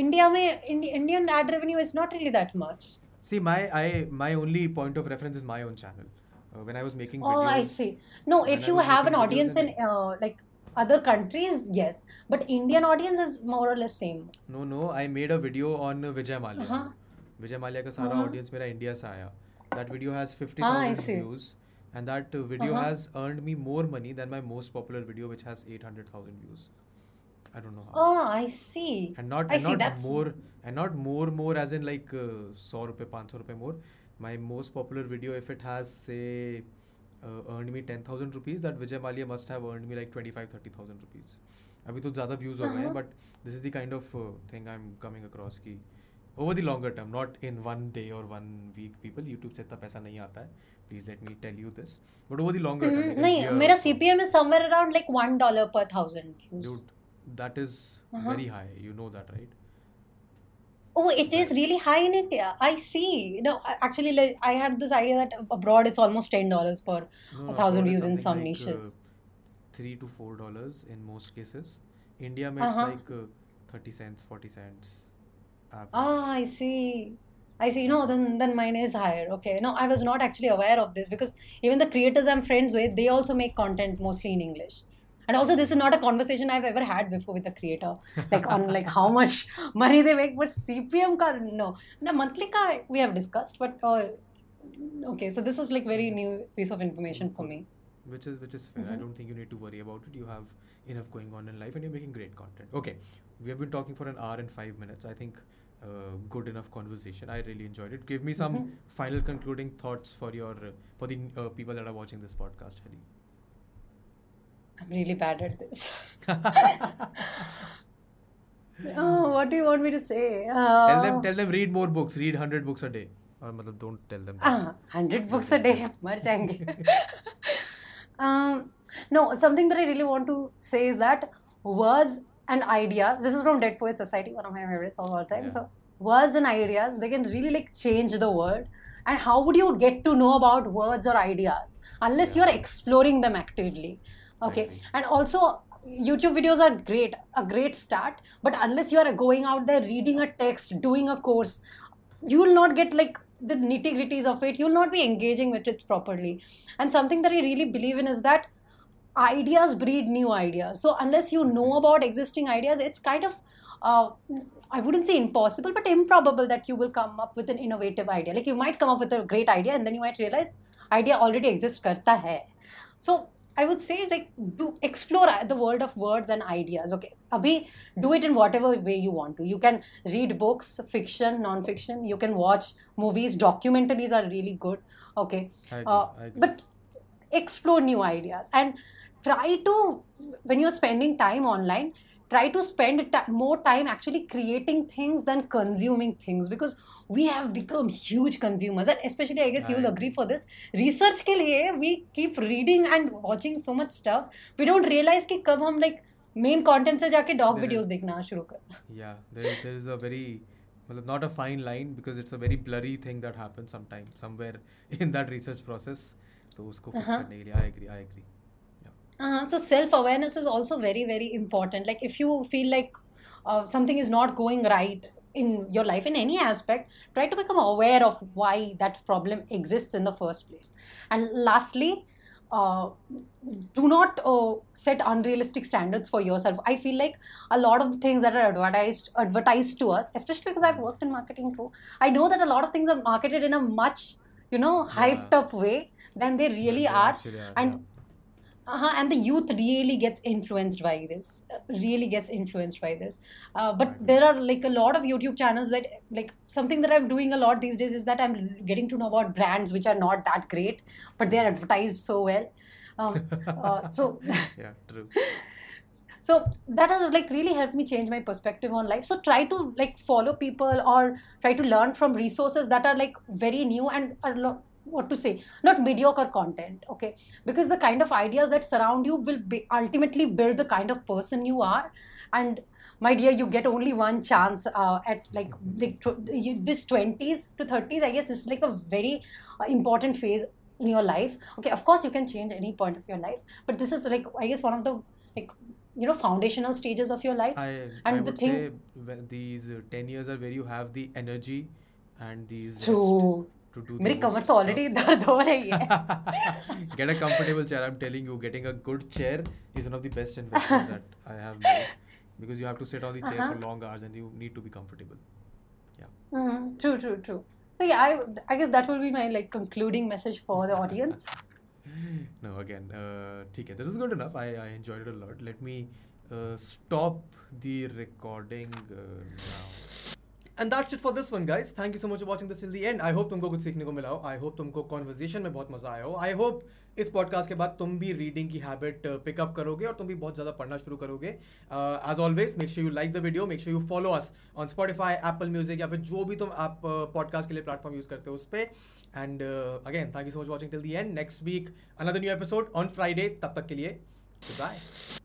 india mein Indi- indian ad revenue is not really that much See, my I my only point of reference is my own channel. Uh, when I was making videos. Oh, I see. No, if you have an audience in uh, like other countries, yes, but Indian audience is more or less same. No, no, I made a video on Vijay Mallya. Uh-huh. Vijay Mallya का uh-huh. audience मेरा India से That video has 50,000 ah, views. And that video uh-huh. has earned me more money than my most popular video, which has 800,000 views. I don't know. How. Oh, I see. And not, I and see, not that's... more and not more more as in like uh, 100 rupees, 500 rupees more. My most popular video, if it has say uh, earned me 10,000 rupees, that Vijay Malia must have earned me like 25, 30,000 rupees. अभी तो ज़्यादा views हो गए हैं but this is the kind of thing I am coming across की over the longer term not in one day और one week people YouTube से इतना पैसा नहीं आता है please let me tell you this but over the longer term नहीं मेरा CPM is somewhere around like 1 dollar पर 1000 views that is Uh-huh. very high you know that right Oh, it is really high in India. I see. No, actually, like, I had this idea that abroad it's almost ten dollars per No, a thousand views in some like, niches. Uh, three to four dollars in most cases. India makes Uh-huh. like uh, thirty cents, forty cents. Average. Ah, I see. I see. No, then then mine is higher. Okay. No, I was not actually aware of this because even the creators I'm friends with, they also make content mostly in English. And also, this is not a conversation I've ever had before with a creator, like on like how much money they make. But CPM ka no, the monthly ka we have discussed. But uh, okay, so this was like very new piece of information for me. which is which is fair. I Mhm. don't think you need to worry about it. You have enough going on in life, and you're making great content. Okay, we have been talking for an hour and five minutes. I think uh, good enough conversation. I really enjoyed it. Give me some Mhm. final concluding thoughts for your uh, for the uh, people that are watching this podcast, Heli. I'm really bad at this. oh, what do you want me to say? Uh, tell them tell them read more books. Read hundred books a day. Or matlab, don't tell them. that. Ah, 100 books a day. मर जाएंगे. um, no, something that I really want to say is that words and ideas. This is from Dead Poets Society, one of my favorites of all time. Yeah. So words and ideas they can really like change the world. And how would you get to know about words or ideas unless Yeah. you're exploring them actively? Okay, and also YouTube videos are great, a great start. But unless you are going out there reading a text, doing a course, you will not get like the nitty gritties of it. You'll not be engaging with it properly. And something that I really believe in is that ideas breed new ideas. So unless you know about existing ideas, it's kind of uh, I wouldn't say impossible, but improbable that you will come up with an innovative idea. Like you might come up with a great idea, and then you might realize idea already exists karta hai. So I would say like do explore the world of words and ideas. Okay, abhi do it in whatever way you want to. You can read books, fiction, non-fiction. You can watch movies. Documentaries are really good. Okay, I agree. uh, I agree. but explore new ideas and try to when you're spending time online try to spend t- more time actually creating things than consuming things because we have become huge consumers and especially i guess right. you'll agree for this research ke liye we keep reading and watching so much stuff we don't realize ki kab hum like main content से जाके dog videos देखना शुरू कर yeah there there is a very मतलब not a fine line because it's a very blurry thing that happens sometime somewhere in that research process तो उसको fix करने के लिए I agree I agree Uh, so self awareness is also very very important. Like if you feel like uh, something is not going right in your life in any aspect try to become aware of why that problem exists in the first place. And lastly uh, do not uh, set unrealistic standards for yourself. I feel like a lot of the things that are advertised advertised to us especially because i've worked in marketing too i know that a lot of things are marketed in a much you know hyped Yeah. up way than they really They are. actually are, and yeah. Uh-huh, and the youth really gets influenced by this. Uh, really gets influenced by this. Uh, but there are like a lot of youtube channels that like something that i'm doing a lot these days is that i'm getting to know about brands which are not that great but they're advertised so well. Um, uh, so yeah, true. so that has like really helped me change my perspective on life. So try to like follow people or try to learn from resources that are like very new and are lo- what to say not mediocre content okay? Because the kind of ideas that surround you will be ultimately build the kind of person you are. And my dear you get only one chance uh, at like, you, this 20s to 30s i guess this is like a very uh, important phase in your life. Okay of course you can change any point of your life but this is like i guess one of the like you know foundational stages of your life. I, And I the would things- say these uh, 10 years are where you have the energy and these True. To do मेरी कमर तो already. दर्द हो रही है Get a comfortable chair. I'm telling you, getting a good chair is one of the best investments that I have made because you have to sit on the chair Uh-huh. for long hours and you need to be comfortable. Yeah. Mm, true, true, true. So yeah, I I guess that will be my like concluding message for the audience. No, again, uh, ठीक है. This good enough. I, I enjoyed it a lot. Let me uh, stop the recording uh, now. And that's it for this one guys thank you so much watching this in the end I hope तुमको कुछ सीखने को मिला हो. आई hope तुमको conversation में बहुत मज़ा आया हो. आई होप इस पॉडकास्ट के बाद तुम भी रीडिंग की हैबिट पिकअप uh, करोगे और तुम भी बहुत ज़्यादा पढ़ना शुरू करोगे. As always make sure you like the video make sure you follow us on Spotify Apple music या फिर जो भी तुम आप uh, पॉडकास्ट के लिए प्लेटफॉर्म यूज़ करते हो उस पर and again thank you so much watching till the end next week another new episode on Friday तब तक के लिए बाय